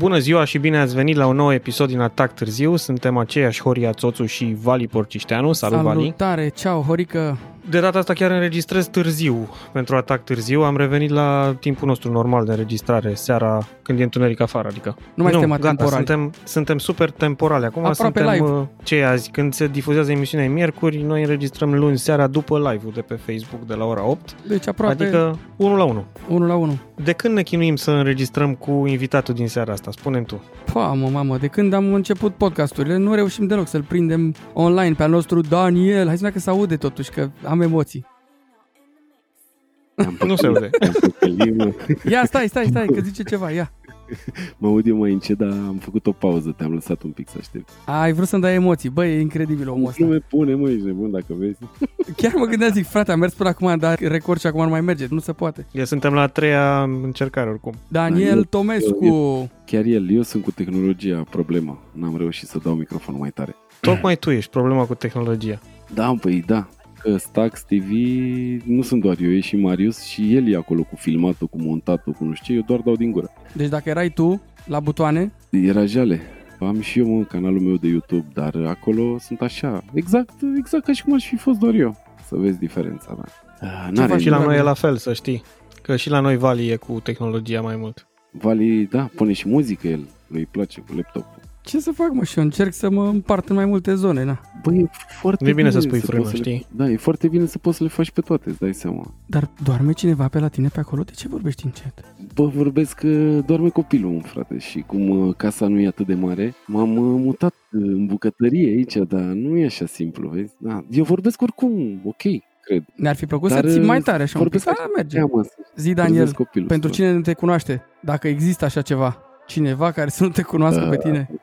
Bună ziua și bine ați venit la un nou episod din Atac Târziu. Suntem aceiași Horia Țoțu și Vali Porcișteanu. Salut, Vali! Salutare! Ceau, Horică! De data asta chiar înregistrez târziu pentru Atac Târziu. Am revenit la timpul nostru normal de înregistrare, seara când e întuneric afară, adică. Nu mai suntem gata, atemporali. suntem, suntem super temporali. Acum Aproape suntem live. uh, ce e azi? Când se difuzează emisiunea e miercuri, noi înregistrăm luni seara după live-ul de pe Facebook de la ora 8. Deci aproape adică... Adică 1 la 1. 1 la 1. De când ne chinuim să înregistrăm cu invitatul din seara asta? Spune-mi tu. Pa, mă, mamă, de când am început podcasturile, nu reușim deloc să-l prindem online pe al nostru Daniel. Hai să vedem că se aude totuși, că am emoții. Am Nu se aude. am păcălit, mă. Ia, stai, stai, stai, că zice ceva, ia. Mă aud eu mai încet, dar am făcut o pauză, te-am lăsat un pic să aștept. Ai vrut să-mi dai emoții. Băi, e incredibil omul ăsta. Nu me pune, mă, ești nebun dacă vezi. Chiar mă gândeam, zic, frate, am mers până acum, dar record și acum nu mai merge. Nu se poate. Eu suntem la a treia încercare oricum. Daniel Daniel, Tomescu. Chiar el, eu sunt cu tehnologia problema. N-am reușit să dau microfonul mai tare. Tocmai tu ești problema cu tehnologia. Da, păi da, că Stax TV nu sunt doar eu, e și Marius și el e acolo cu filmatul, cu montatul, cu nu știu ce, eu doar dau din gură. Deci dacă erai tu la butoane, Era jale. Am și eu, mă, canalul meu de YouTube, dar acolo sunt așa, exact, exact ca și cum aș fi fost doar eu. Să vezi diferența, da. Ah, Ce faci Și la Dragă. noi e la fel, să știi. Că și la noi Vali e cu tehnologia mai mult. Vali, da, pune și muzică el, lui place cu laptopul. Ce să fac, mă? Și eu încerc să mă împart în mai multe zone, na. Băi, e foarte Nu e bine să spui frână, poți să le- știi? Da, e foarte bine să poți să le faci pe toate, îți dai seama. Dar doarme cineva pe la tine pe acolo? De ce vorbești încet? Bă, vorbesc că doarme copilul, mă, frate, și cum uh, casa nu e atât de mare, m-am uh, mutat uh, în bucătărie aici, dar nu e așa simplu, vezi? Da, eu vorbesc oricum, ok, cred. Ne-ar fi plăcut Dar, să ții mai uh, tare așa un pic. vorbesc Da, așa, merge. Ia, mă, să Zi, Daniel, trezesc copilul, pentru să- cine nu te cunoaște, dacă există așa ceva, cineva care să nu te cunoască pe tine. 100%.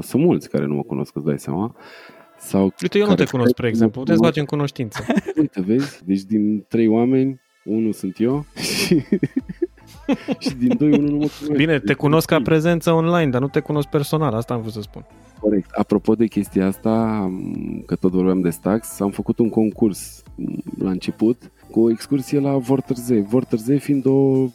Sunt mulți care nu mă cunosc, îți dai seama. Sau Uite, eu nu care te cunosc, spre exemplu. Puteți mă- face în cunoștință. Uite, vezi? Deci din trei oameni, unul sunt eu și, și din doi, unul nu mă cunoaște. Bine, te cunosc ca prezență online, dar nu te cunosc personal. Asta am vrut să spun. Corect. Apropo de chestia asta, am- că tot vorbeam de Stax, am făcut un concurs m, la început cu o excursie la Vorterzee. Vorterzee fiind o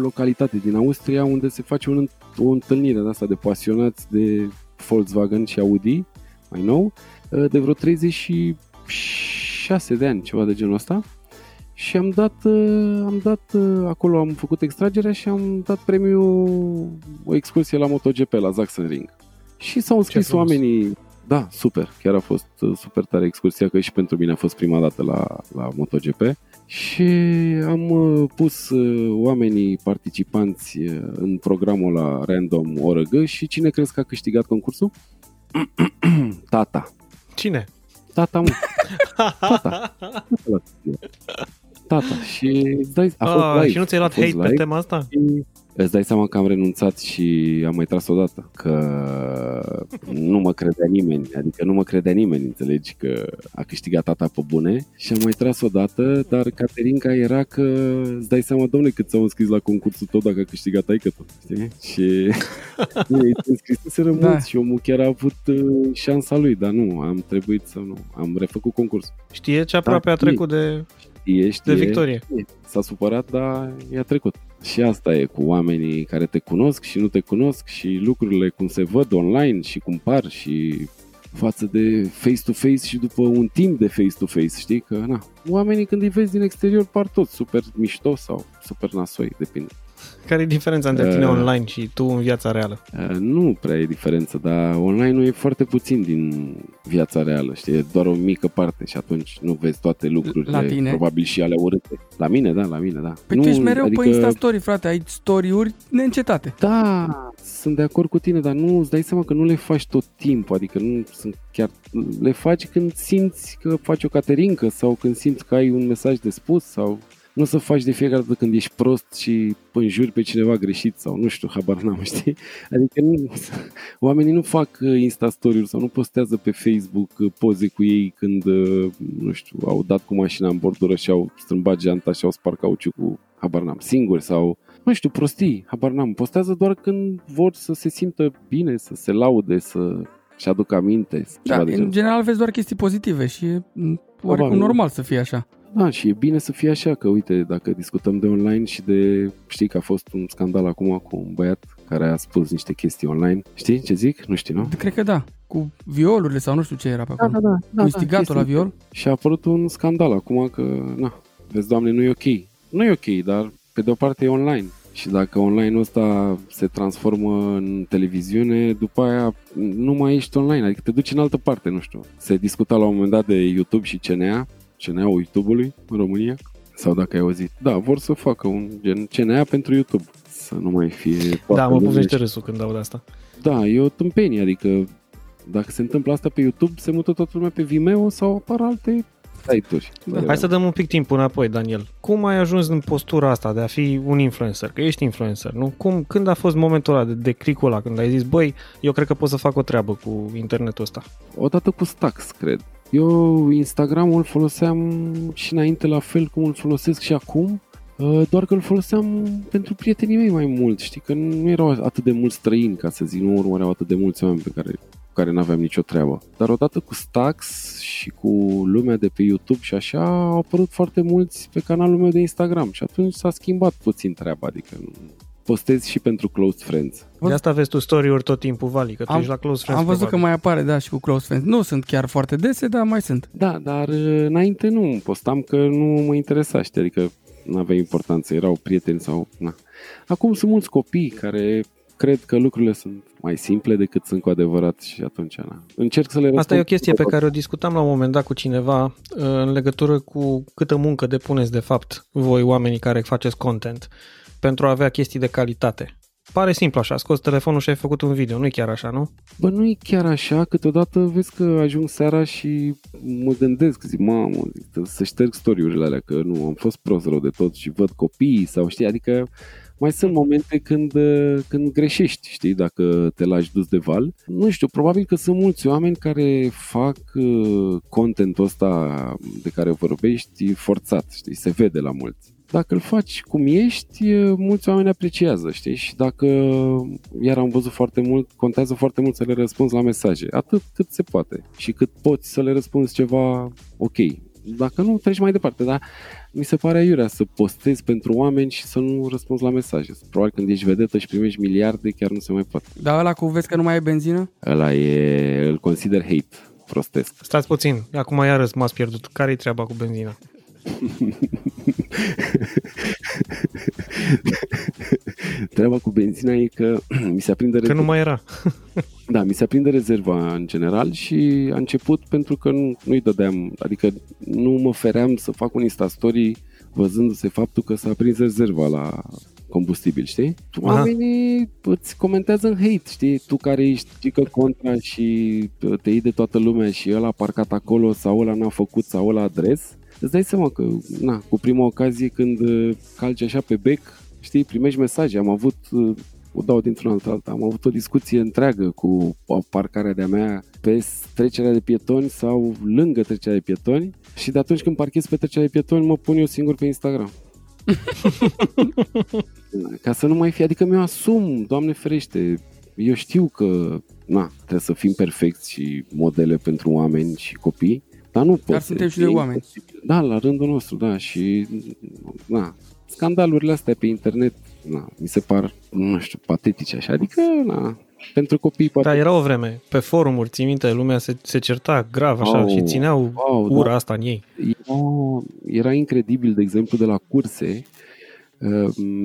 localitate din Austria unde se face un, o întâlnire de asta de pasionați de Volkswagen și Audi, mai nou, de vreo 36 de ani, ceva de genul ăsta. Și am dat, uh, am dat uh, acolo, am făcut extragerea și am dat premiul o excursie la MotoGP la Sachsenring. Și s-au înscris frumos. oamenii, da, super, chiar a fost uh, super tare excursia, că și pentru mine a fost prima dată la, la MotoGP. Și am uh, pus uh, oamenii participanți uh, în programul la Random ORG și cine crezi că a câștigat concursul? Tata. Cine? Tata, mă. Tata. Tata. Și îți dai, a fost Ah, live. și nu ți-ai luat A fost hate pe live tema asta? și Îți dai seama că am renunțat și am mai tras odată Că nu mă credea nimeni Adică nu mă credea nimeni, înțelegi Că a câștigat tata pe bune Și am mai tras odată Dar Caterinca era că Îți dai seama, domne, cât s-au înscris la concursul tău Dacă a câștigat taică tu Știi? Și Bine, se înscriseseră Da. mulți Și omul chiar a avut uh, șansa lui Dar nu, am trebuit să nu Am refăcut concursul Știe ce aproape Da, a trecut de, Ești de victorie. S-a supărat, dar i-a trecut. Și asta e cu oamenii care te cunosc și nu te cunosc și lucrurile cum se văd online și cum par și față de face-to-face și după un timp de face-to-face, știi că, na, oamenii când îi vezi din exterior par toți super mișto sau super nasoi, depinde. Care e diferența între tine Uh. online și tu în viața reală? Uh, Nu prea e diferență, dar online nu e foarte puțin din viața reală, știi, e doar o mică parte și atunci nu vezi toate lucrurile, La tine? probabil și ale urâte. La mine, da, la mine, da. Păi nu, tu ești mereu pe Insta Story, frate, ai story-uri neîncetate. Da, sunt de acord cu tine, dar nu îți dai seama că nu le faci tot timpul, adică nu sunt chiar... Le faci când simți că faci o caterincă sau când simți că ai un mesaj de spus sau... Nu să faci de fiecare dată când ești prost și înjuri pe cineva greșit sau nu știu, habar n-am, știi? Adică nu, oamenii nu fac uh, Insta story sau nu postează pe Facebook uh, poze cu ei când, uh, nu știu, au dat cu mașina în bordură și au strâmbat geanta și au spart cauciucul, habar n-am, singuri sau nu știu, prostii, habar n-am. Postează doar când vor să se simtă bine, să se laude, să și aducă aminte. Da, ceva de în genul. general vezi doar chestii pozitive și e m, oarecum Probabil. normal să fie așa. Da, și e bine să fie așa, că uite, dacă discutăm de online și de, știi că a fost un scandal acum cu un băiat care a spus niște chestii online. Știi ce zic? Nu știi, nu? Cred că da. Cu violurile sau nu știu ce era pe acolo. Da, da, da. Cu instigatul la viol. Și a apărut un scandal acum că, na, vezi, doamne, nu e ok. Nu e ok, dar pe de o parte e online. Și dacă online-ul ăsta se transformă în televiziune, după aia nu mai ești online, adică te duci în altă parte, nu știu. Se discuta la un moment dat de YouTube și CNA, CNA-ul YouTube-ului în România, sau dacă ai auzit. Da, vor să facă un gen CNA pentru YouTube, să nu mai fie... Da, mă punește râsul când aud asta. Da, e o tâmpenie, adică dacă se întâmplă asta pe YouTube, se mută toată lumea pe Vimeo sau apar alte site-uri. Da. Hai să dăm un pic timp înapoi, Daniel. Cum ai ajuns în postura asta de a fi un influencer? Că ești influencer, nu? Cum, când a fost momentul ăla de, de clicul ăla, când ai zis, băi, eu cred că pot să fac o treabă cu internetul ăsta? Odată cu Stax, cred. Eu Instagram-ul foloseam și înainte la fel cum îl folosesc și acum, uh, doar că îl foloseam pentru prietenii mei mai mult, știi, că nu erau atât de mulți străini, ca să zic, nu urmăreau atât de mulți oameni pe care care nu aveam nicio treabă. Dar odată cu Stax și cu lumea de pe YouTube și așa, au apărut foarte mulți pe canalul meu de Instagram și atunci s-a schimbat puțin treaba, adică postez și pentru close friends. De asta vezi tu story-uri tot timpul, Vali, că tu am, ești la close friends. Am văzut probabil. că mai apare, da, și cu close friends. Nu sunt chiar foarte dese, dar mai sunt. Da, dar înainte nu postam că nu mă interesa, știi, adică nu avea importanță, erau prieteni sau... Na. Acum sunt mulți copii care cred că lucrurile sunt mai simple decât sunt cu adevărat și atunci na. încerc să le răspund. Asta e o chestie pe care o discutam la un moment dat cu cineva uh, în legătură cu câtă muncă depuneți de fapt voi oamenii care faceți content pentru a avea chestii de calitate. Pare simplu așa, scos telefonul și ai făcut un video, nu e chiar așa, nu? Bă, nu e chiar așa, câteodată vezi că ajung seara și mă gândesc, zic, mamă, zic, să șterg story-urile alea, că nu, am fost prost rău de tot și văd copiii sau știi, adică mai sunt momente când, când greșești, știi, dacă te lași dus de val. Nu știu, probabil că sunt mulți oameni care fac uh, contentul ăsta de care vorbești forțat, știi, se vede la mulți. Dacă îl faci cum ești, mulți oameni apreciază, știi? Și dacă, iar am văzut foarte mult, contează foarte mult să le răspunzi la mesaje, atât cât se poate și cât poți să le răspunzi ceva ok. Dacă nu, treci mai departe, dar mi se pare aiurea să postezi pentru oameni și să nu răspunzi la mesaje. Probabil când ești vedetă și primești miliarde, chiar nu se mai poate. Dar ăla cu vezi că nu mai e benzină? Ăla e, îl consider hate, prostesc. Stați puțin, acum iarăși m-ați pierdut. Care-i treaba cu benzina? Treaba cu benzina e că mi se aprinde Că nu mai era. Da, mi se aprinde rezerva în general și a început pentru că nu, nu-i dădeam, adică nu mă feream să fac un Instastory văzându-se faptul că s-a aprins rezerva la combustibil, știi? Oamenii îți comentează în hate, știi? Tu care ești că contra și te iei de toată lumea și ăla a parcat acolo sau ăla n-a făcut sau ăla adres, îți dai seama că, na, cu prima ocazie când calci așa pe bec, știi, primești mesaje. Am avut o dau dintr-un alt alta. Am avut o discuție întreagă cu parcarea de-a mea pe trecerea de pietoni sau lângă trecerea de pietoni și de atunci când parchez pe trecerea de pietoni mă pun eu singur pe Instagram. Ca să nu mai fie, adică mi-o asum, Doamne ferește, eu știu că na, trebuie să fim perfecți și modele pentru oameni și copii, dar nu pot. Dar suntem și de oameni. Da, la rândul nostru, da, și na, scandalurile astea pe internet na, mi se par, nu știu, patetice așa, adică, na, pentru copii poate... Da, era o vreme, pe forumuri, ții minte, lumea se, se certa grav așa oh, și țineau oh, ura da. asta în ei. Era, era incredibil, de exemplu, de la curse, Uh,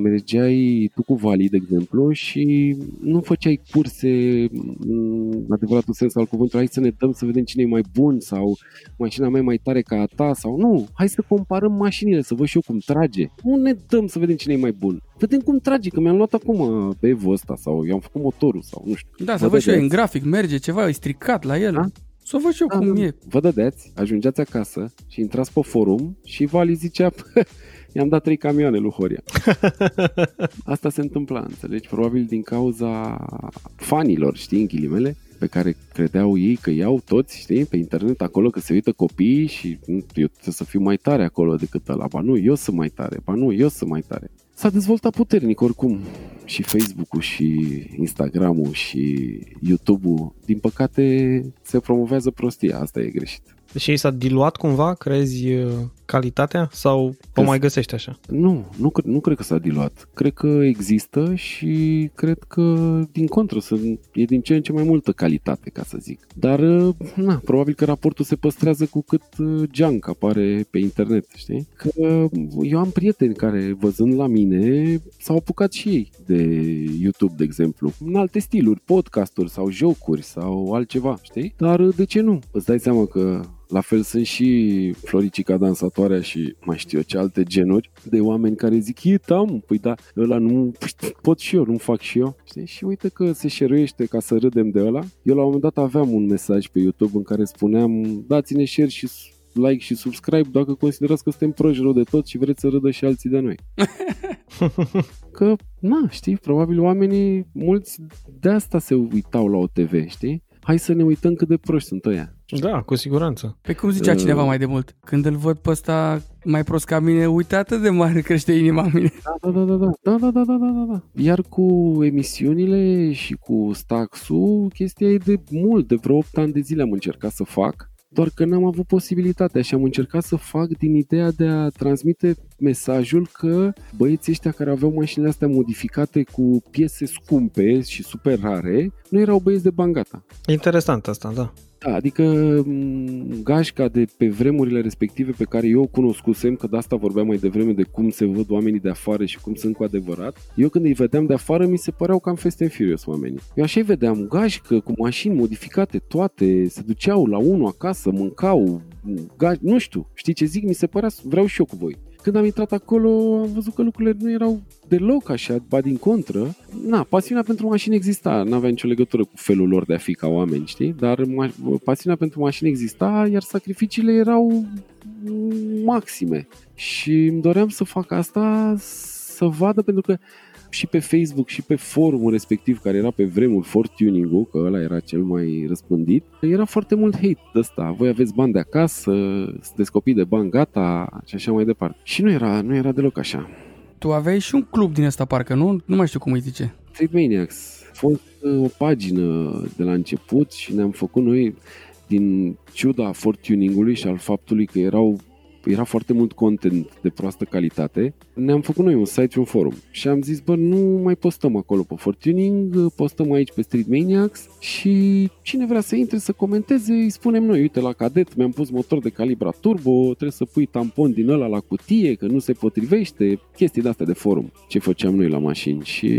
mergeai tu cu Vali, de exemplu, și nu făceai curse în adevăratul sens al cuvântului, hai să ne dăm să vedem cine e mai bun sau mașina mea e mai tare ca a ta sau nu, hai să comparăm mașinile, să văd și eu cum trage. Nu ne dăm să vedem cine e mai bun. Vedem cum trage, că mi-am luat acum pe Evo ăsta sau i-am făcut motorul sau nu știu. Da, să văd și eu în grafic, merge ceva, e stricat la el. Da? Să văd și eu da, cum da. e. Vă dădeați, ajungeați acasă și intrați pe forum și Vali zicea i-am dat trei camioane lui Horia. Asta se întâmpla, înțelegi? Probabil din cauza fanilor, știi, în ghilimele, pe care credeau ei că iau toți, știi, pe internet acolo, că se uită copiii și eu trebuie să fiu mai tare acolo decât ăla. Ba nu, eu sunt mai tare, ba nu, eu sunt mai tare. S-a dezvoltat puternic oricum și Facebook-ul și Instagram-ul și YouTube-ul. Din păcate se promovează prostia, asta e greșit. Și s-a diluat cumva, crezi, calitatea sau o mai găsești așa? Nu, nu, cre- nu cred că s-a diluat. Cred că există și cred că, din contră, e din ce în ce mai multă calitate, ca să zic. Dar, na, probabil că raportul se păstrează cu cât junk apare pe internet, știi? Că eu am prieteni care, văzând la mine, s-au apucat și ei de YouTube, de exemplu, în alte stiluri, podcasturi sau jocuri sau altceva, știi? Dar de ce nu? Îți dai seama că la fel sunt și Floricica dansatoarea și mai știu eu ce alte genuri de oameni care zic, e tam, păi da, ăla nu, păi, pot și eu, nu fac și eu. Știi? Și uite că se șeruiește ca să râdem de ăla. Eu la un moment dat aveam un mesaj pe YouTube în care spuneam, dați-ne share și like și subscribe dacă considerați că suntem proști rău de tot și vreți să râdă și alții de noi. că, na, știi, probabil oamenii, mulți de asta se uitau la OTV, știi? Hai să ne uităm cât de proști sunt ăia. Da, cu siguranță. Pe cum zicea uh... cineva mai de mult, când îl văd pe ăsta mai prost ca mine, uite atât de mare crește inima mine. Da, da, da, da, da, da, da, da, da, da, da. Iar cu emisiunile și cu Staxul, chestia e de mult, de vreo 8 ani de zile am încercat să fac doar că n-am avut posibilitatea și am încercat să fac din ideea de a transmite mesajul că băieții ăștia care aveau mașinile astea modificate cu piese scumpe și super rare, nu erau băieți de bangata. Interesant asta, da. Da, adică gașca de pe vremurile respective pe care eu o cunoscusem, că de asta vorbeam mai devreme de cum se văd oamenii de afară și cum sunt cu adevărat, eu când îi vedeam de afară mi se păreau cam Fast and Furious oamenii. Eu așa îi vedeam gașcă cu mașini modificate toate, se duceau la unul acasă, mâncau, gaș... nu știu, știi ce zic? Mi se părea, vreau și eu cu voi. Când am intrat acolo, am văzut că lucrurile nu erau deloc așa, ba din contră. Na, pasiunea pentru mașini exista, n-avea nicio legătură cu felul lor de a fi ca oameni, știi? Dar ma- pasiunea pentru mașini exista, iar sacrificiile erau maxime. Și îmi doream să fac asta, să vadă, pentru că și pe Facebook și pe forumul respectiv, care era pe vremuri Ford Tuning-ul, că ăla era cel mai răspândit, era foarte mult hate de ăsta. Voi aveți bani de acasă, sunteți copii de bani, gata, și așa mai departe. Și nu era, nu era deloc așa. Tu aveai și un club din ăsta, parcă, nu? Nu mai știu cum îi zice. Street Maniacs. A fost uh, o pagină de la început și ne-am făcut noi din ciuda fortuning-ului și al faptului că erau era foarte mult content de proastă calitate, ne-am făcut noi un site și un forum. Și am zis, bă, nu mai postăm acolo pe Fortuning, postăm aici pe Street Maniacs și cine vrea să intre să comenteze, îi spunem noi, uite la cadet mi-am pus motor de calibra turbo, trebuie să pui tampon din ăla la cutie, că nu se potrivește, chestii de-astea de forum, ce făceam noi la mașini. Și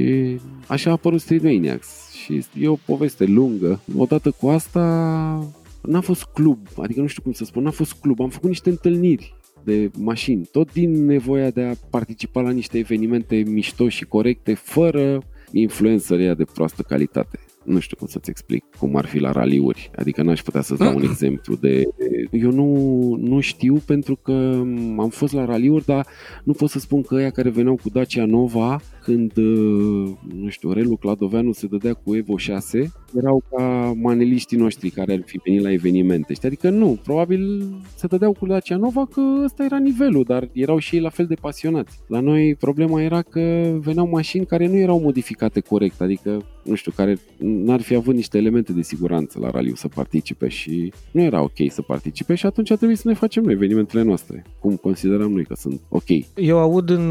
așa a apărut Street Maniacs. Și e o poveste lungă. Odată cu asta n-a fost club, adică nu știu cum să spun, n-a fost club, am făcut niște întâlniri de mașini, tot din nevoia de a participa la niște evenimente mișto și corecte, fără influențări de proastă calitate nu știu cum să-ți explic cum ar fi la raliuri. Adică n-aș putea să-ți dau un exemplu de... Eu nu, nu știu pentru că am fost la raliuri, dar nu pot să spun că ăia care veneau cu Dacia Nova, când, nu știu, Relu Cladoveanu se dădea cu Evo 6, erau ca maneliștii noștri care ar fi venit la evenimente. Știi? Adică nu, probabil se dădeau cu Dacia Nova că ăsta era nivelul, dar erau și ei la fel de pasionați. La noi problema era că veneau mașini care nu erau modificate corect, adică, nu știu, care n-ar fi avut niște elemente de siguranță la raliu să participe și nu era ok să participe și atunci a trebuit să ne facem noi evenimentele noastre, cum considerăm noi că sunt ok. Eu aud în,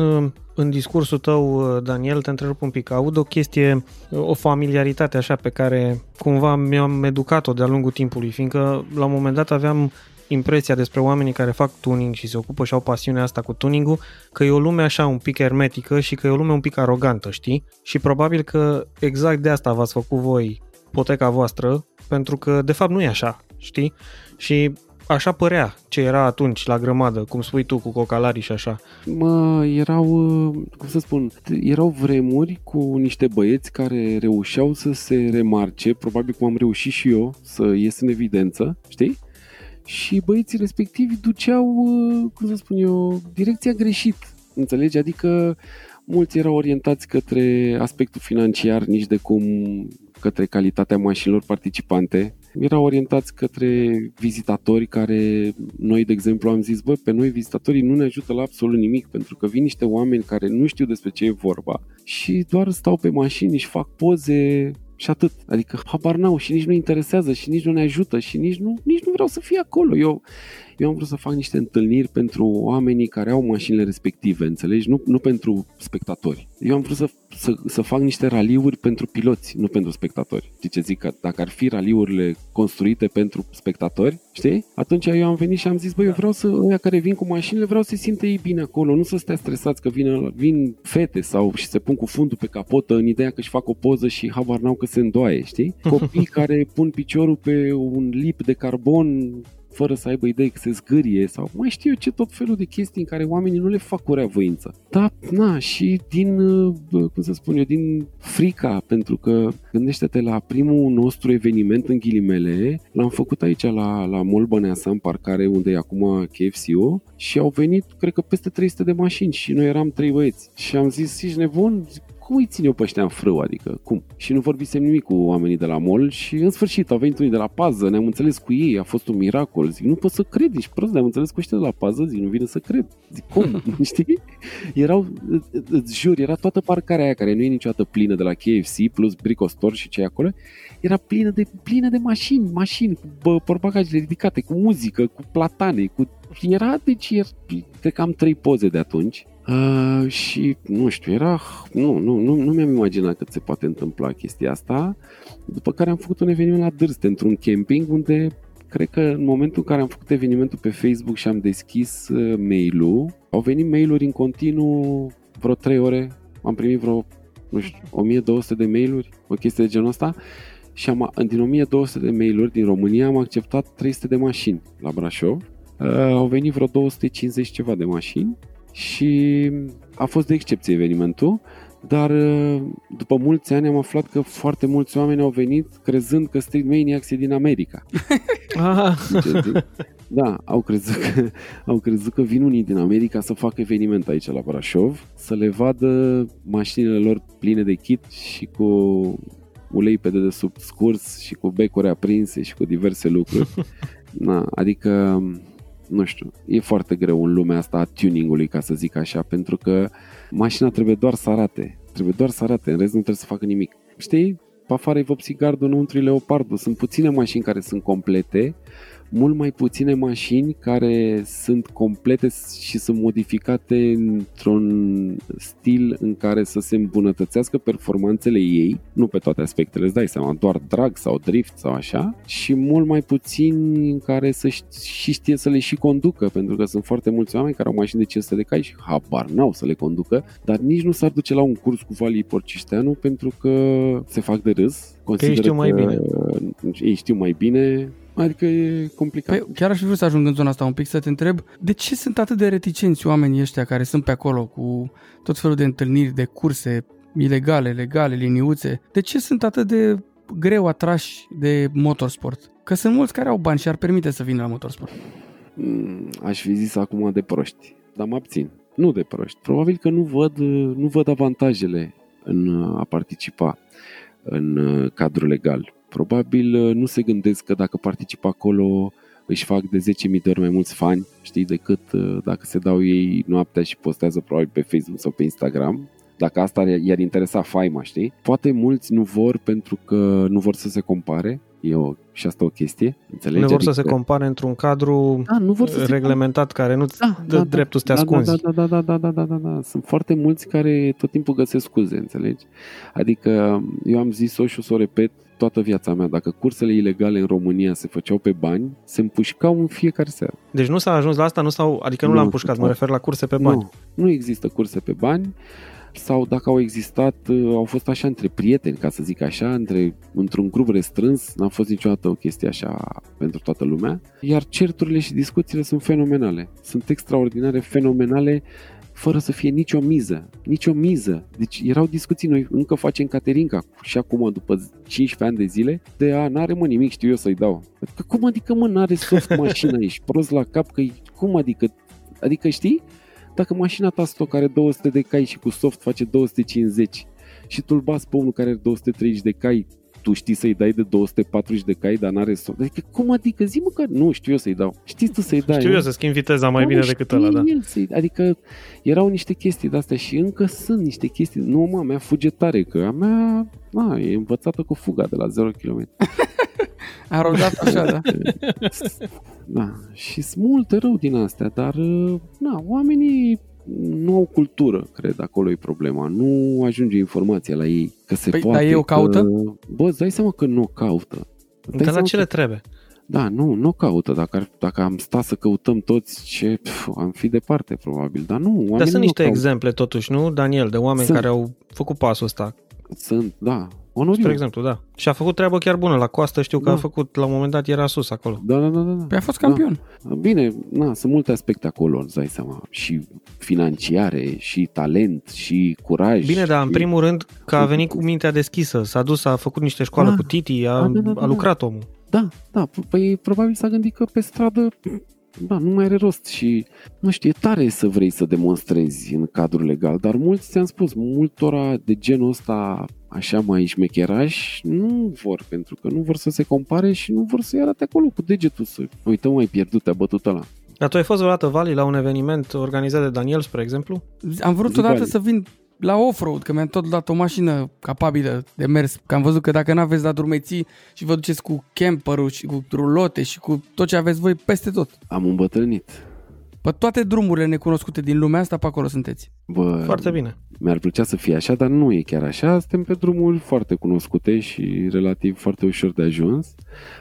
în discursul tău, Daniel, te întrerup un pic, aud o chestie, o familiaritate așa pe care cumva mi-am educat-o de-a lungul timpului, fiindcă la un moment dat aveam impresia despre oamenii care fac tuning și se ocupă și au pasiunea asta cu tuningul, că e o lume așa un pic hermetică și că e o lume un pic arogantă, știi? Și probabil că exact de asta v-ați făcut voi poteca voastră, pentru că de fapt nu e așa, știi? Și așa părea ce era atunci la grămadă, cum spui tu, cu cocalarii și așa. Mă, erau, cum să spun, erau vremuri cu niște băieți care reușeau să se remarce, probabil cum am reușit și eu, să ies în evidență, știi? Și băieții respectivi duceau, uh, cum să spun eu, direcția greșit, înțelegi? Adică mulți erau orientați către aspectul financiar, nici de cum către calitatea mașinilor participante. Erau orientați către vizitatori care noi, de exemplu, am zis, bă, pe noi vizitatorii nu ne ajută la absolut nimic, pentru că vin niște oameni care nu știu despre ce e vorba și doar stau pe mașini și fac poze și atât. Adică habar n-au și nici nu interesează și nici nu ne ajută și nici nu, nici nu vreau să fie acolo. Eu, eu am vrut să fac niște întâlniri pentru oamenii care au mașinile respective, înțelegi? Nu, nu pentru spectatori. Eu am vrut să, să, să fac niște raliuri pentru piloți, nu pentru spectatori. Știi ce zic? Că dacă ar fi raliurile construite pentru spectatori, știi? Atunci eu am venit și am zis, băi, eu vreau să, ăia care vin cu mașinile, vreau să simte ei bine acolo, nu să stea stresați că vin, vin fete sau și se pun cu fundul pe capotă în ideea că își fac o poză și habar n-au că se îndoaie, știi? Copii care pun piciorul pe un lip de carbon fără să aibă idei că se zgârie sau mai știu eu ce tot felul de chestii în care oamenii nu le fac cu voință. Da, na, și din, cum să spun eu, din frica, pentru că gândește-te la primul nostru eveniment în ghilimele, l-am făcut aici la, la Mall Băneasa, în parcare unde e acum KFC-ul și au venit, cred că peste 300 de mașini și noi eram trei băieți și am zis, ești nebun? Cum îi țin eu pe ăștia în frâu, adică cum? Și nu vorbisem nimic cu oamenii de la mall și în sfârșit au venit unii de la pază, ne-am înțeles cu ei, a fost un miracol, zic, nu pot să cred, ești prost, ne-am înțeles cu ăștia de la pază, zic, nu vine să cred. Zic, cum? Știi? Erau, îți jur, era toată parcarea aia care nu e niciodată plină de la KFC plus Bricostor și ce acolo, era plină de, plină de mașini, mașini cu porbagajele ridicate, cu muzică, cu platane, cu era, deci, era, cred că am trei poze de atunci Uh, și nu știu, era, nu, nu, nu, nu mi-am imaginat că se poate întâmpla chestia asta, după care am făcut un eveniment la Dârste, într-un camping unde cred că în momentul în care am făcut evenimentul pe Facebook și am deschis uh, mail-ul, au venit mail-uri în continuu vreo 3 ore, am primit vreo, nu știu, 1200 de mail-uri, o chestie de genul ăsta, și am, din 1200 de mail-uri din România am acceptat 300 de mașini la Brașov, uh, au venit vreo 250 ceva de mașini și a fost de excepție evenimentul, dar uh, după mulți ani am aflat că foarte mulți oameni au venit crezând că Street Maniacs e din America. da, au crezut, că, au crezut că vin unii din America să facă eveniment aici la Brașov, să le vadă mașinile lor pline de kit și cu ulei pe dedesubt scurs și cu becuri aprinse și cu diverse lucruri. Na, adică nu știu, e foarte greu în lumea asta a tuningului, ca să zic așa, pentru că mașina trebuie doar să arate, trebuie doar să arate, în rest nu trebuie să facă nimic. Știi, pe afară e Vopsi Gardul, înăuntru e Leopardul, sunt puține mașini care sunt complete, mult mai puține mașini care sunt complete și sunt modificate într-un stil în care să se îmbunătățească performanțele ei, nu pe toate aspectele, îți dai seama, doar drag sau drift sau așa, și mult mai puțini în care să și știe să le și conducă, pentru că sunt foarte mulți oameni care au mașini de 500 de cai și habar n-au să le conducă, dar nici nu s-ar duce la un curs cu Valii Porcișteanu pentru că se fac de râs, consideră că ei știu mai bine. Ei știu mai bine, Adică e complicat. Păi, chiar aș fi vrut să ajung în zona asta un pic, să te întreb de ce sunt atât de reticenți oamenii ăștia care sunt pe acolo cu tot felul de întâlniri, de curse ilegale, legale, liniuțe. De ce sunt atât de greu atrași de motorsport? Că sunt mulți care au bani și ar permite să vină la motorsport. Mm, aș fi zis acum de proști, dar mă abțin. Nu de proști. Probabil că nu văd, nu văd avantajele în a participa în cadrul legal probabil uh, nu se gândesc că dacă participă acolo își fac de 10.000 de ori mai mulți fani, știi, decât uh, dacă se dau ei noaptea și postează probabil pe Facebook sau pe Instagram. Dacă asta i-ar interesa faima, știi? Poate mulți nu vor pentru că nu vor să se compare, e o, și asta o chestie, înțelegi? Nu vor adică... să se compare într-un cadru da, nu vor să reglementat se... care nu-ți da, dă da, dreptul să te da, ascunzi. Da, da, da, da, da, da, da, da, Sunt foarte mulți care tot timpul găsesc scuze, înțelegi? Adică eu am zis-o și o să o repet, toată viața mea. Dacă cursele ilegale în România se făceau pe bani, se împușcau în fiecare seară. Deci nu s-a ajuns la asta, nu s-au, adică nu, nu l-am pușcat, mă refer la curse pe bani. Nu, nu există curse pe bani sau dacă au existat, uh, au fost așa între prieteni, ca să zic așa, între, într-un grup restrâns, n-a fost niciodată o chestie așa pentru toată lumea, iar certurile și discuțiile sunt fenomenale, sunt extraordinare, fenomenale, fără să fie nicio miză, nicio miză. Deci erau discuții, noi încă facem Caterinca și acum după 15 ani de zile, de a, n-are mă nimic, știu eu să-i dau. Adică cum adică mă, n-are soft mașina, ești prost la cap, că cum adică, adică știi? Dacă mașina ta stoc are 200 de cai și cu soft face 250 și tu îl bați pe unul care are 230 de cai tu știi să-i dai de 240 de cai, dar n-are somn. Adică cum adică? Zi măcar, nu știu eu să-i dau. Știi tu să-i dai. Știu eu să schimb viteza mai Da, bine mă, decât știe ăla, da. El să adică erau niște chestii de-astea și încă sunt niște chestii. Nu, mă, a mea fuge tare, că a mea na, e învățată cu fuga de la 0 km. A rodat așa, da. Da, și sunt multe rău din astea, dar na, oamenii nu au cultură, cred, acolo e problema. Nu ajunge informația la ei că se Păi, poate. dar ei o că- caută? Bă, îți dai seama că nu o caută. Îți dai Dar la seama ce le că- trebuie? Da, nu, nu o caută. Dacă, ar, dacă am sta să căutăm toți, ce, pf, am fi departe, probabil. Dar nu, oamenii Dar sunt nu niște caută. exemple totuși, nu, Daniel, de oameni Sunt. care au făcut pasul ăsta. Sunt, da. Onoriu. Spre exemplu, da. Și a făcut treabă chiar bună la coastă, știu că Da. a făcut, la un moment dat era sus acolo. Da, da, da, da. da. Păi a fost campion. Da. Bine, na, sunt multe aspecte acolo, îți dai seama. Și financiare, și talent, și curaj. Bine, dar în și... primul rând că a venit cu mintea deschisă, s-a dus, a făcut niște școală Da. cu Titi, a, Da, da, da, da, a lucrat omul. Da, da, p- păi probabil s-a gândit că pe stradă da, nu mai are rost și, nu știu, e tare să vrei să demonstrezi în cadrul legal, dar mulți, ți-am spus, multora de genul ăsta așa mai șmecherași nu vor, pentru că nu vor să se compare și nu vor să-i arate acolo cu degetul să uite mai pierdut, te-a bătut ăla. Dar tu ai fost vreodată, Vali, la un eveniment organizat de Daniel, spre exemplu? Am vrut Zi, odată Vali. să vin la off-road, că mi-am tot dat o mașină capabilă de mers, că am văzut că dacă n-aveți dat drumeții și vă duceți cu camperul și cu rulote și cu tot ce aveți voi peste tot. Am îmbătrânit. Pe toate drumurile necunoscute din lumea asta, pe acolo sunteți. Bă, Foarte bine. mi-ar plăcea să fie așa, dar nu e chiar așa. Suntem pe drumuri foarte cunoscute și relativ foarte ușor de ajuns.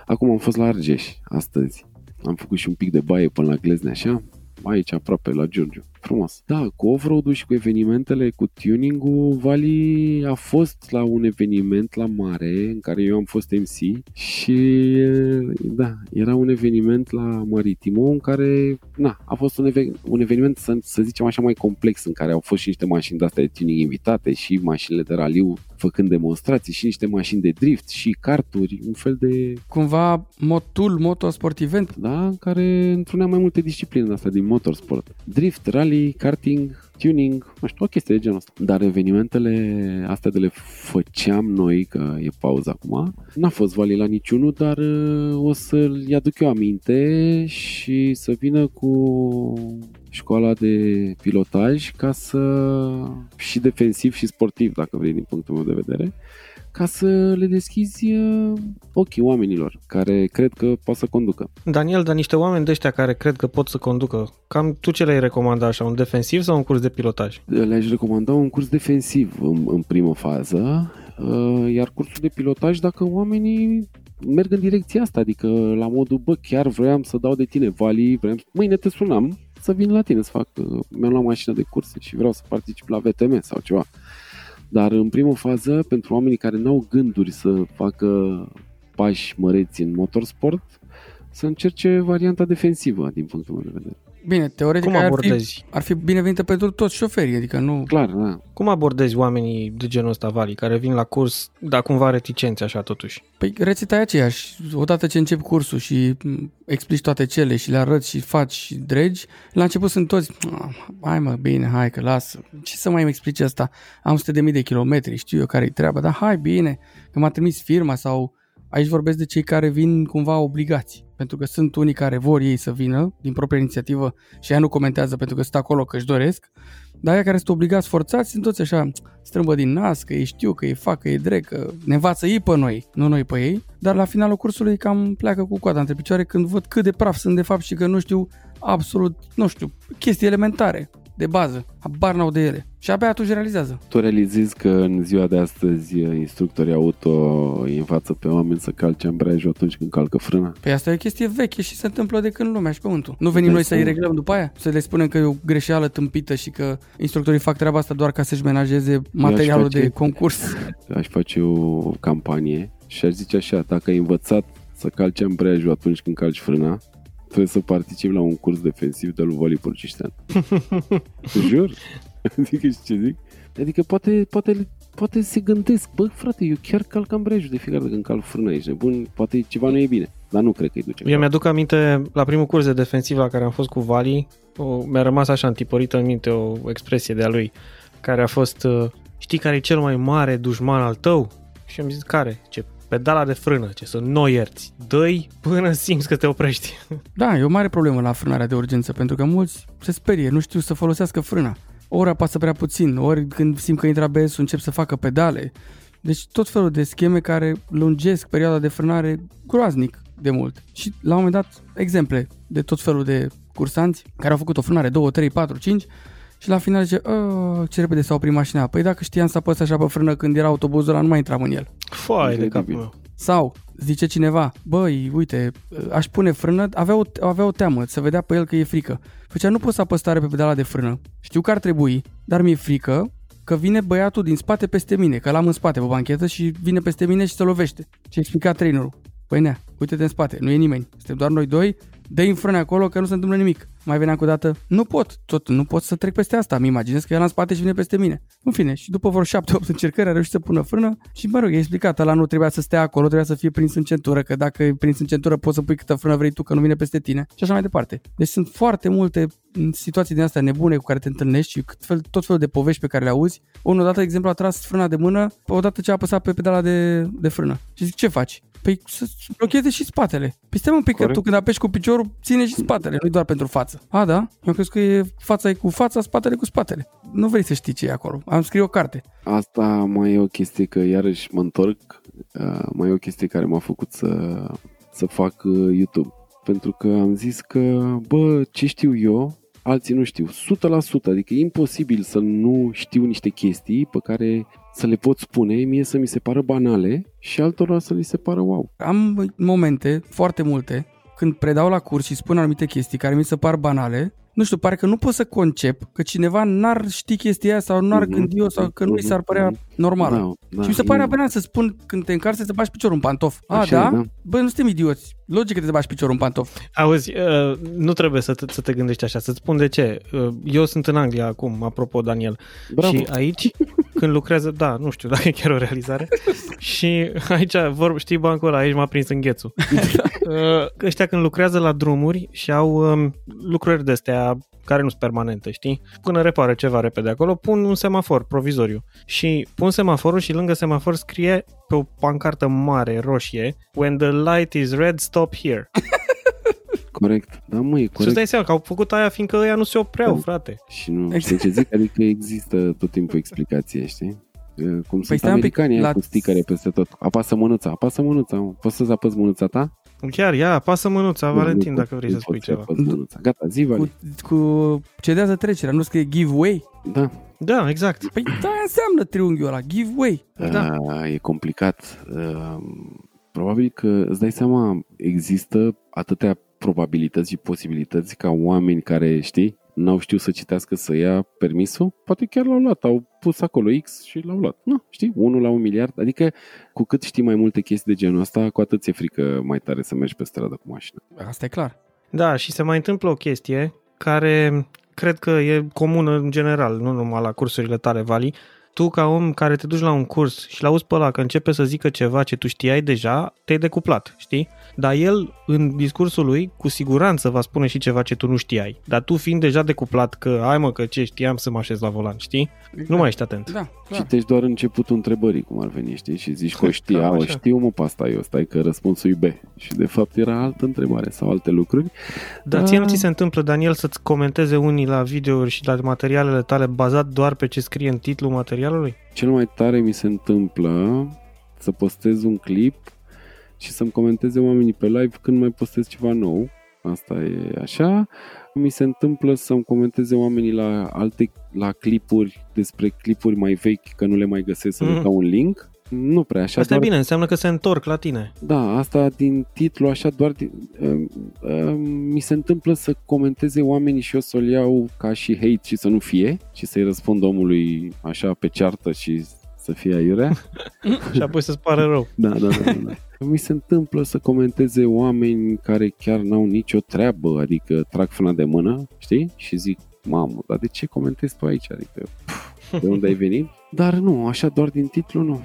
Acum am fost la Argeș, astăzi. Am făcut și un pic de baie până la Glezne, așa. Aici, aproape, la Giurgiu. Frumos. Da, cu off-road-ul și cu evenimentele, cu tuning-ul, Vali a fost la un eveniment la mare, în care eu am fost MC și, da, era un eveniment la Maritimo, în care, na, a fost un, eve- un eveniment, să, să zicem așa, mai complex, în care au fost și niște mașini de-astea de tuning invitate și mașinile de raliu făcând demonstrații și niște mașini de drift și karturi, un fel de Cumva motul, motosport event. da, în care întrunea mai multe discipline de astea din motorsport. Drift, rally, karting, tuning, nu știu, o chestie de genul ăsta. Dar evenimentele astea de le făceam noi, că e pauză acum, n-a fost vali la niciunul, dar uh, o să-l aduc eu aminte și să vină cu școala de pilotaj ca să și defensiv și sportiv, dacă vrei, din punctul meu de vedere, ca să le deschizi uh, ochii oamenilor care cred că pot să conducă. Daniel, dar niște oameni de ăștia care cred că pot să conducă, cam tu ce le-ai recomanda așa, un defensiv sau un curs de pilotaj? Le-aș recomanda un curs defensiv în, în primă fază, uh, iar cursul de pilotaj dacă oamenii merg în direcția asta, adică la modul, bă, chiar vroiam să dau de tine, Vali, vreau, mâine te sunam să vin la tine să fac, uh, mi-am luat mașină de curse și vreau să particip la VTM sau ceva. Dar în primă fază, pentru oamenii care n-au gânduri să facă pași măreți în motorsport, să încerce varianta defensivă, din punctul meu de vedere. Bine, teoretic Cum ar fi, abordezi? ar fi binevenită pentru toți șoferii, adică nu... Clar, da. Cum abordezi oamenii de genul ăsta, Vali, care vin la curs, dar cumva reticenți așa totuși? Păi rețeta e aceeași. Odată ce începi cursul și m, explici toate cele și le arăți și faci și dregi, la început sunt toți, "Ah, hai mă, bine, hai că lasă. Ce să mai îmi explici asta? Am sute de mii de kilometri, știu eu care-i treaba, dar hai bine, că m-a trimis firma sau aici vorbesc de cei care vin cumva obligați. Pentru că sunt unii care vor ei să vină din propria inițiativă și ea nu comentează pentru că sunt acolo că își doresc, dar aia care sunt obligați, forțați, sunt toți așa, strâmbă din nas, că ei știu, că ei fac, că ei drec, că ne învață ei pe noi, nu noi pe ei, dar la finalul cursului cam pleacă cu coada între picioare când văd cât de praf sunt de fapt și că nu știu absolut, nu știu, chestii elementare, de bază, habar n-au de ele. Și abia atunci realizează. Tu realizezi că în ziua de astăzi instructorii auto îi învață pe oameni să calce ambreiajul atunci când calcă frâna? Păi asta e o chestie veche și se întâmplă de când lumea și pământul. Nu venim Dai noi să-i seama. reglăm după aia? Să le spunem că e o greșeală tâmpită și că instructorii fac treaba asta doar ca să-și menajeze materialul face- de concurs. Aș face o campanie și aș zice așa, dacă ai învățat să calci ambreiajul atunci când calci frâna, trebuie să participi la un curs defensiv de lui Vali Purciștean. Jur? Adică știi ce zic? Adică poate, poate, poate se gândesc, bă frate, eu chiar calc ambreiajul de fiecare dată când calc frâna, ești nebun, poate ceva nu e bine. Dar nu cred că îi duce. Eu mi-aduc aminte, la primul curs de defensiv la care am fost cu Vali, o, mi-a rămas așa întipărită în minte o expresie de a lui, care a fost, uh, știi care e cel mai mare dușman al tău? Și am zis, care? Ce, pedala de frână, ce sunt noi ierți. dă până simți că te oprești. Da, e o mare problemă la frânarea de urgență, pentru că mulți se sperie, nu știu să folosească frâna. Ori apasă prea puțin, ori când simt că intră abs încep să facă pedale. Deci tot felul de scheme care lungesc perioada de frânare groaznic de mult. Și la un moment dat, exemple de tot felul de cursanți care au făcut o frânare 2, 3, 4, 5 și la final zice, ce repede s-a oprit mașina. Păi dacă știam să apăs așa pe frână când era autobuzul ăla, nu mai intram în el. Foai de capul meu. Sau, zice cineva, băi, uite, aș pune frână, avea o, avea o teamă, să vedea pe el că e frică. Făcea, nu pot să apăs tare pe pedala de frână. Știu că ar trebui, dar mi-e frică că vine băiatul din spate peste mine, că l-am în spate pe banchetă și vine peste mine și se lovește. Ce explica trainerul. Păi nea, uite-te în spate, nu e nimeni. Suntem doar noi doi, dă în frâne acolo că nu se întâmplă nimic. Mai venea cu dată, nu pot, tot, nu pot să trec peste asta, mi imaginez că era în spate și vine peste mine. În fine, și după vreo 7-8 încercări a reușit să pună frână și mă rog, e explicat, ăla nu trebuia să stea acolo, trebuia să fie prins în centură, că dacă e prins în centură poți să pui câtă frână vrei tu, că nu vine peste tine și așa mai departe. Deci sunt foarte multe situații din astea nebune cu care te întâlnești și fel, tot felul de povești pe care le auzi. Unul odată, de exemplu, a tras frâna de mână odată ce a apăsat pe pedala de, de frână. Și zic, ce faci? Păi să blocheze și spatele. Păi stai un pic Corect. că tu când apeși cu piciorul, ține și spatele, nu doar pentru față. A, da? Eu cred că e fața e cu fața, spatele cu spatele. Nu vrei să știi ce e acolo. Am scris o carte. Asta mai e o chestie că iarăși mă întorc. Uh, mai e o chestie care m-a făcut să, să fac uh, YouTube. Pentru că am zis că, bă, ce știu eu, alții nu știu. 100%, adică e imposibil să nu știu niște chestii pe care să le pot spune, mie să mi se pară banale și altora să li se pară wow. Am momente, foarte multe, când predau la curs și spun anumite chestii care mi se par banale nu știu, pare că nu pot să concep că cineva n-ar ști chestia aia sau n-ar mm-hmm. gândi eu sau că nu i s-ar părea mhm. normală. Da, da, și mi se pare abenant să spun când te încarci să te bagi piciorul în pantof. A, Așa, da? da? Bă, nu suntem idioți. Logic că te bagi piciorul în pantof. Auzi, uh, nu trebuie să te, să te gândești așa, să-ți spun de ce. Uh, eu sunt în Anglia acum, apropo, Daniel. Bravo. Și aici, când lucrează, da, nu știu dacă e chiar o realizare, și aici, vor, știi bancul ăla, aici m-a prins în ghețul. uh, ăștia când lucrează la drumuri și au um, lucrări de astea care nu sunt permanente, știi? Până repară ceva repede acolo, pun un semafor provizoriu și pun semaforul și lângă semafor scrie pe o pancartă mare, roșie, When the light is red, stop here. Corect. Da, măi, corect. Și îți dai seama că au făcut aia fiindcă ăia nu se opreau, da. frate. Și nu, știi ce zic? Adică există tot timpul explicație, știi? Cum păi sunt americanii la... cu sticăre peste tot. Apasă mânuța, apasă mânuța. Poți să-ți apăs mânuța ta? Chiar, ia, apasă mânuța, Valentin, dacă vrei să spui ceva. Mânuța. Gata, zi, Cu, cu cedează trecerea, nu scrie give way? Da. Da, exact. Păi da, înseamnă triunghiul ăla, give way. Da. A, e complicat. Probabil că îți dai seama, există atâtea probabilități și posibilități ca oameni care, știi, n-au știut să citească să ia permisul, poate chiar l-au luat, au pus acolo X și l-au luat. Nu, știi, unul la un miliard, adică cu cât știi mai multe chestii de genul ăsta, cu atât ți-e frică mai tare să mergi pe stradă cu mașina. Asta e clar. Da, și se mai întâmplă o chestie care cred că e comună în general, nu numai la cursurile tale, Vali, tu ca om care te duci la un curs și l-auzi pe ăla că începe să zică ceva ce tu știai deja, te-ai decuplat, știi? Dar el, în discursul lui, cu siguranță va spune și ceva ce tu nu știai. Dar tu fiind deja decuplat că, ai mă, că ce știam să mă așez la volan, știi? Exact. Nu mai ești atent. Da, clar. Citești doar începutul întrebării, cum ar veni, știi? Și zici că știa, o știu mă pe asta eu, stai că răspunsul e B. Și de fapt era altă întrebare sau alte lucruri. Dar da. ție nu ți se întâmplă, Daniel, să-ți comenteze unii la videouri și la materialele tale bazat doar pe ce scrie în titlul materialului? Cel mai tare mi se întâmplă să postez un clip și să-mi comenteze oamenii pe live când mai postez ceva nou. Asta e așa. Mi se întâmplă să-mi comenteze oamenii la alte la clipuri despre clipuri mai vechi că nu le mai găsesc să mm. le dau un link. Nu prea așa. Asta doar... e bine, înseamnă că se întorc la tine. Da, asta din titlu, așa doar din, uh, uh, mi se întâmplă să comenteze oamenii și eu să-l iau ca și hate și să nu fie și să-i răspund omului așa pe ceartă și să fie aiurea. și apoi să-ți pare rău. Da, da, da. da. da. Mi se întâmplă să comenteze oameni care chiar n-au nicio treabă, adică trag frâna de mână, știi? Și zic, mamă, dar de ce comentezi tu aici? Adică, de unde ai venit? Dar nu, așa doar din titlu nu.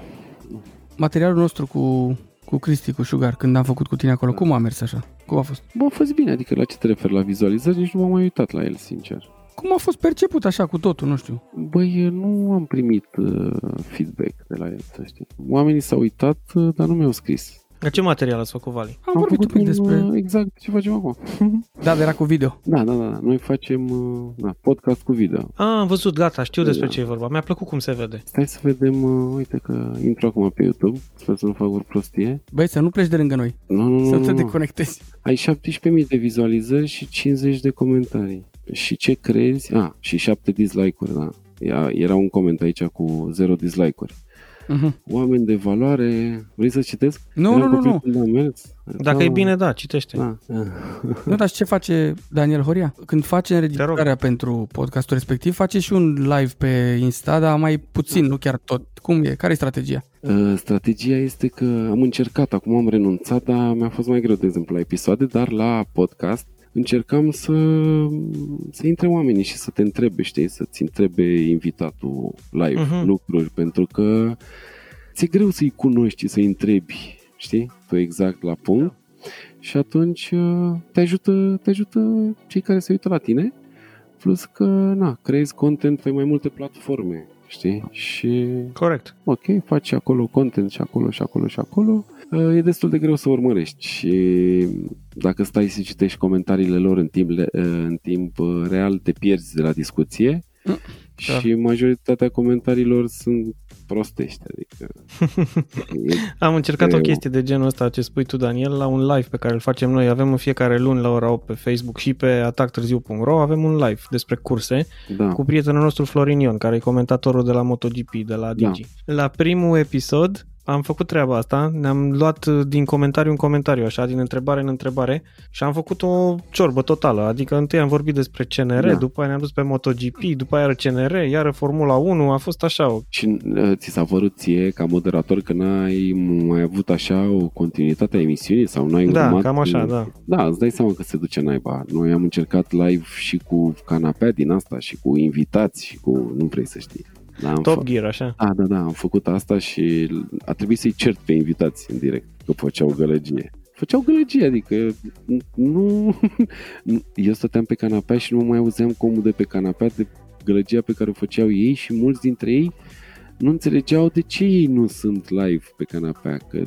Materialul nostru cu, cu Cristi, cu Sugar, când am făcut cu tine acolo, cum a mers așa? Cum a fost? Bă, a fost bine, adică la ce te referi, la vizualizări, nici nu m-am mai uitat la el, sincer. Cum a fost perceput așa cu totul, nu știu. Băi, nu am primit uh, feedback de la el, să știi. Oamenii s-au uitat, uh, dar nu mi-au scris. La ce material ați făcut, Vali? Am, am vorbit un pic un, despre... uh, Exact ce facem acum. Da, dar era cu video. Da, da, da. Noi facem uh, da, podcast cu video. Ah, am văzut, gata, știu despre Da. ce e vorba. Mi-a plăcut cum se vede. Stai să vedem, uh, uite că intru acum pe YouTube, sper să nu fac o prostie. Băi, să nu pleci de lângă noi, Nu, nu, să nu, te nu. deconectezi. Ai 17.000 de vizualizări și 50 de comentarii. Și ce crezi? Ah, și 7 dislike-uri, da. Ia- Era un coment aici cu 0 dislike-uri. Mhm. Oameni de valoare... Vrei să citesc? Nu, Era nu, nu, copil nu. când am mers. Dacă Da, e bine, da, citește. Da. Nu, dar și ce face Daniel Horia? Când face înregistrarea pentru podcastul respectiv, face și un live pe Insta, dar mai puțin, nu chiar tot. Cum e? Care e strategia? Uh, Strategia este că am încercat, acum am renunțat, dar mi-a fost mai greu, de exemplu, la episoade, dar la podcast încercam să, să intre oamenii și să te întrebe, știi, să-ți întrebe invitatul live Mhm. uh-huh. lucruri, pentru că ți-e greu să-i cunoști și să-i întrebi, știi, tu exact la punct și atunci uh, te ajută, te ajută cei care se uită la tine, plus că, na, creezi content pe mai multe platforme, știi, și Corect. ok, faci și acolo content și acolo și acolo și acolo, uh, e destul de greu să urmărești și dacă stai să citești comentariile lor în timp, le- uh, în timp uh, real, te pierzi de la discuție. Mm, și majoritatea comentariilor sunt prostești, adică e, Am încercat o Eu- chestie de genul ăsta ce spui tu, Daniel, la un live pe care îl facem noi. Avem în fiecare luni la ora 8 pe Facebook și pe atactârziu.ro avem un live despre curse da, cu prietenul nostru Florin Ion, care e comentatorul de la MotoGP, de la Da. Digi. La primul episod am făcut treaba asta, ne-am luat uh, din comentariu în comentariu, așa, din întrebare în întrebare și am făcut o ciorbă totală, adică întâi am vorbit despre CNR, Da. după aia ne-am dus pe MotoGP, după aia CNR, iară Formula 1, a fost așa o și uh, ți s-a părut ție ca moderator că n-ai mai avut așa o continuitate a emisiunii sau n-ai Da, urmat cam așa, da. Da, îți dai seama că se duce naiba. Noi am încercat live și cu canapea din asta și cu invitați și cu... Nu vrei să știi. Da, am Top fă- Gear, așa. Da, da, da, am făcut asta și a trebuit să-i cert pe invitați în direct, că făceau gălăgie. Făceau gălăgie, adică nu... Eu stăteam pe canapea și nu mai auzeam comul de pe canapea de gălăgia pe care o făceau ei și mulți dintre ei nu înțelegeau de ce ei nu sunt live pe canapea, că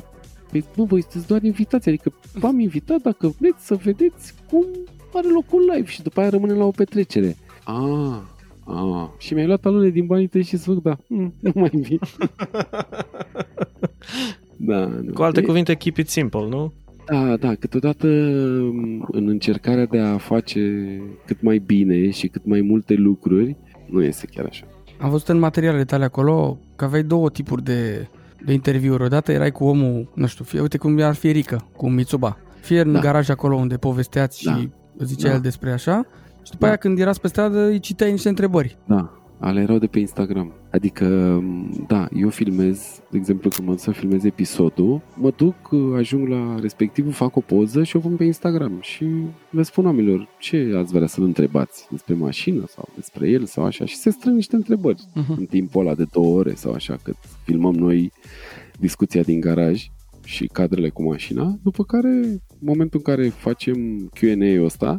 Păi nu, voi sunteți doar invitați, adică v-am invitat dacă vreți să vedeți cum are loc un live și după aia rămânem la o petrecere. Ah, ah. Și mi-ai luat alune din banii tăi și să fac, da, mm, nu mai vin. da, nu. Cu alte E- cuvinte, keep it simple, nu? Da, da, câteodată m, în încercarea de a face cât mai bine și cât mai multe lucruri, nu este chiar așa. Am văzut în materialele tale acolo că aveai două tipuri de, de interviuri. Odată erai cu omul, nu știu, fie, uite cum ar fi Erica, cu Mitsuba. Fie în Da. garaj acolo unde povesteați Da. și zicea Da. el despre așa. Și după Da. aia când erați pe stradă îi citeai niște întrebări. Da, ale erau de pe Instagram. Adică, m, da, eu filmez, de exemplu, când mă duc să filmez episodul, mă duc, ajung la respectivul, fac o poză și o pun pe Instagram și le spun oamenilor ce ați vrea să-l întrebați despre mașină sau despre el sau așa și se strâng niște întrebări Uh-huh. în timpul ăla de două ore sau așa cât filmăm noi discuția din garaj și cadrele cu mașina, după care, în momentul în care facem Q&A-ul ăsta,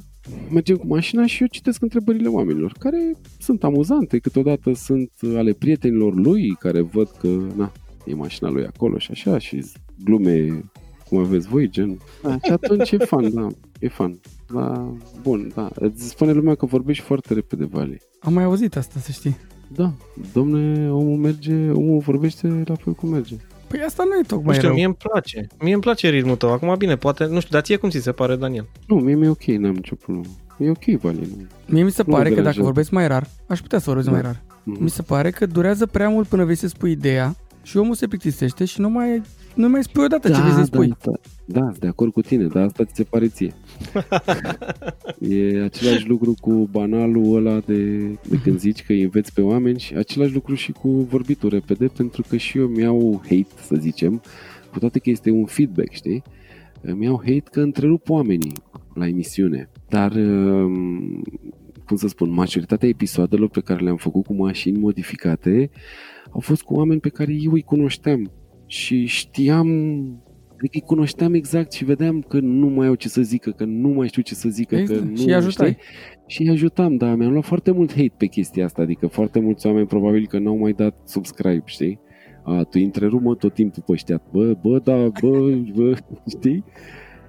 mergem cu mașina și eu citesc întrebările oamenilor, care sunt amuzante, câteodată sunt ale prietenilor lui, care văd că, na, e mașina lui acolo și așa, și glume cum aveți voi, gen. Da, și atunci e fan, da, e fan. Da, bun, da. Îți spune lumea că vorbești foarte repede, Vali. Am mai auzit asta, să știi. Da, domne, omul merge, omul vorbește la fel cum merge. Păi asta nu e Nu tocmai știu, rău. mie îmi place. Mie îmi place ritmul tău. Acum, bine, poate, nu știu, dar ție cum ți se pare, Daniel? Nu, mie mi-e ok, n-am nicio problemă. E ok, Vali. Nu. Mie mi se Nu mă pare că dacă deranjează. vorbesc mai rar, aș putea să vorbesc Da. mai rar. Mhm. Mi se pare că durează prea mult până vei să spui ideea și omul se plictisește și nu mai, nu mai spui odată ce vrei să spui. Da, da, sunt de acord cu tine, dar asta ți se pare ție. e același lucru cu banalul ăla de, de când zici că îi înveți pe oameni și același lucru și cu vorbitul repede, pentru că și eu mi-au hate, să zicem, cu toate că este un feedback, știi? Mi-au hate că întrerup oamenii la emisiune. Dar, um, cum să spun, majoritatea episoadelor pe care le-am făcut cu mașini modificate au fost cu oameni pe care eu îi cunoșteam și știam Adică îi cunoșteam exact și vedeam că nu mai au ce să zică, că nu mai știu ce să zică. Că Exact. nu, Și îi ajutai. știi? Și îi ajutam, dar mi-am luat foarte mult hate pe chestia asta, adică foarte mulți oameni probabil că n-au mai dat subscribe, știi? A, tu întrerumă tot timpul pe ăștia, bă, bă, da, bă, bă, știi?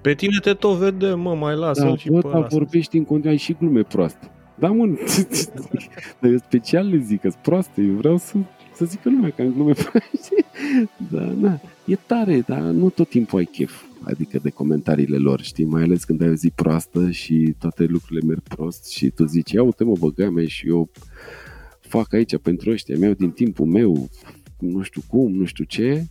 Pe tine te tot vedem, mă, mai lasă Da, și bă, pe dar ăla. vorbești în continuare ai și glume proaste. Da, mă, dar eu special le zic că proaste, eu vreau să, să zică lumea că am glume proaste. Da, na, e tare, dar nu tot timpul ai chef. Adică de comentariile lor, știi? Mai ales când ai o zi proastă și toate lucrurile merg prost și tu zici, ia uite mă, băga mea și eu fac aici pentru ăștia, meu din timpul meu, nu știu cum, nu știu ce.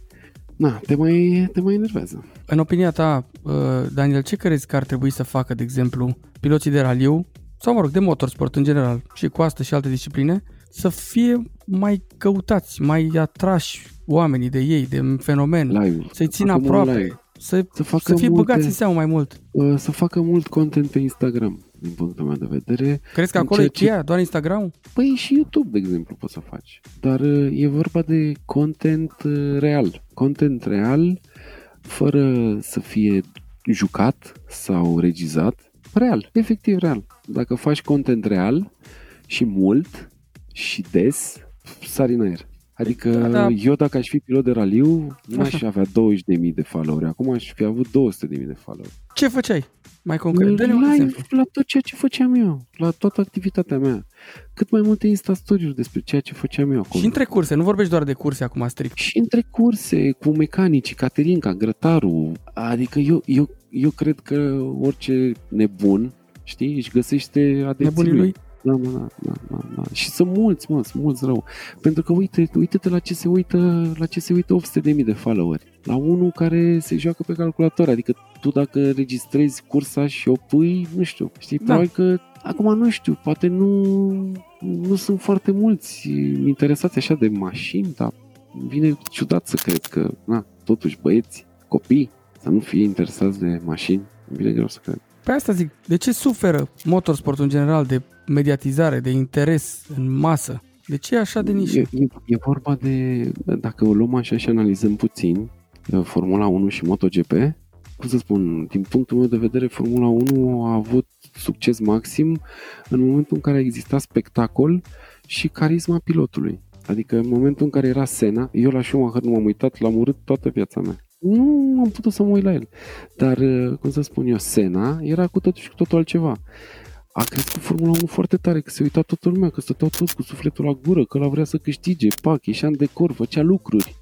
Na, te mai, te mai enervează. În opinia ta, uh, Daniel, ce crezi că ar trebui să facă, de exemplu, piloții de raliu sau, mă rog, de motorsport în general, și cu asta și alte discipline, să fie mai căutați, mai atrași oamenii de ei, de fenomen, Live. să-i țină Facă mult aproape, live. să, Să facă să fie multe- băgați în seamă mai mult. Uh, să facă mult content pe Instagram, din punctul meu de vedere. Crezi că În acolo e ceea ce- cheia, doar Instagram? Păi și YouTube, de exemplu, poți să faci. Dar uh, e vorba de content uh, real. Content real, fără să fie jucat sau regizat. Real, efectiv real. Dacă faci content real și mult și des, sari în aer. Adică Da, da. eu dacă aș fi pilot de raliu, nu aș Așa. avea 20.000 de followeri. Acum aș fi avut 200.000 de followeri. Ce făceai? Mai concret, dă-ne un live exemplu. la tot ceea ce făceam eu, la toată activitatea mea. Cât mai multe insta story despre ceea ce făceam eu acolo. Și între curse, nu vorbești doar de curse acum strict. și între curse cu mecanici, Caterinca, grătarul. Adică eu, eu, eu cred că orice nebun, știi, își găsește adepții Nebunii lui? Da, da, da, da, da, da. Și sunt mulți, mă, sunt mulți rău. Pentru că uite, uite-te la ce se uită, la ce se uită 800.000 de followeri. La unul care se joacă pe calculator, adică tu dacă registrezi cursa și o pui, nu știu, știi, Da. probabil că acum nu știu, poate nu, nu sunt foarte mulți interesați așa de mașini, dar vine ciudat să cred că, na, totuși băieți, copii, să nu fie interesați de mașini, îmi vine greu să cred. Pe asta zic, de ce suferă motorsportul în general de mediatizare, de interes în masă? De ce e așa de nișă? E, e, e vorba de, dacă o luăm așa și analizăm puțin, uh, Formula 1 și MotoGP, cum să spun, din punctul meu de vedere, Formula 1 a avut succes maxim în momentul în care a existat spectacol și carisma pilotului. Adică în momentul în care era Senna, eu la Schumacher nu m-am uitat, l-am urât toată viața mea. Nu am putut să mă uit la el. Dar, uh, cum să spun eu, Senna era cu totul și cu totul altceva. A crescut Formula 1 foarte tare, că se uita toată lumea, că stăteau toți cu sufletul la gură, că la vrea să câștige, pac, ieșea în decor, făcea lucruri.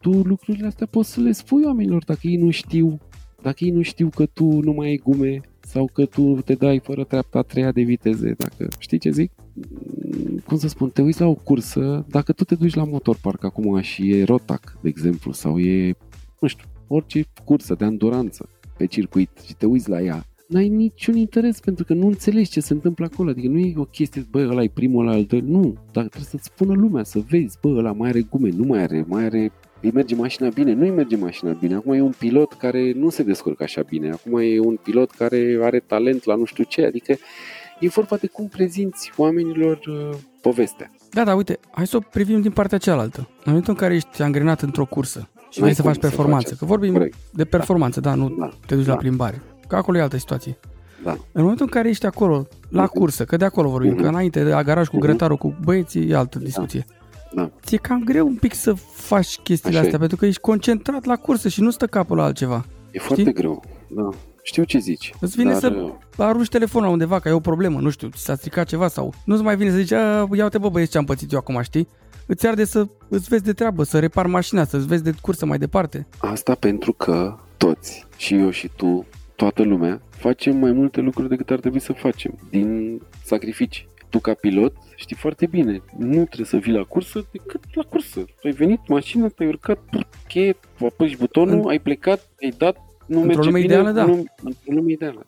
Tu lucrurile astea poți să le spui oamenilor dacă ei nu știu, dacă ei nu știu că tu nu mai ai gume sau că tu te dai fără treapta a treia de viteze, dacă știi ce zic? Mm, Cum să spun, te uiți la o cursă, dacă tu te duci la motorpark acum și e Rotac, de exemplu, sau e, nu știu, orice cursă de anduranță pe circuit și te uiți la ea, n-ai niciun interes pentru că nu înțelegi ce se întâmplă acolo. Adică nu e o chestie, bă, ăla e primul, ăla al doilea. Nu, dar trebuie să-ți spună lumea, să vezi, bă, ăla mai are gume, nu mai are, mai are îi merge mașina bine, nu îi merge mașina bine. Acum e un pilot care nu se descurcă așa bine. Acum e un pilot care are talent la nu știu ce. Adică e vorba de cum prezinți oamenilor uh, povestea. Da, da, uite, hai să o privim din partea cealaltă. În momentul în care ești angrenat într-o cursă și N-ai vrei să cum faci să performanță, faci că vorbim Corect. de performanță, da, nu Da, te duci la da. plimbare. Că acolo e altă situație. da. În momentul în care ești acolo, la Mhm. cursă, că de acolo vorbim, Mhm. că înainte de la garaj cu Mhm. grătarul, cu băieții, e altă discuție. Da. Ți-e cam greu un pic să faci chestiile Așa e. astea, pentru că ești concentrat la cursă și nu stă capul la altceva. E foarte greu. Da. Știu ce zici. Îți vine dar, să uh, arunci telefonul undeva, că e o problemă, nu știu, ți s-a stricat ceva sau nu-ți mai vine să zici, "A, ia uite bă băieți ce am pățit eu acum, știi? Îți arde să îți vezi de treabă, să repar mașina, să-ți vezi de cursă mai departe. Asta pentru că toți, și eu și tu, toată lumea, facem mai multe lucruri decât ar trebui să facem, din sacrificii. Tu ca pilot știi foarte bine, nu trebuie să vii la cursă decât la cursă. Tu ai venit, mașina, te-ai urcat, pur, cheie, apăși butonul, În- ai plecat, ai dat, nu Într-o merge lume bine, ideală, da. Nu, într-o lume ideală.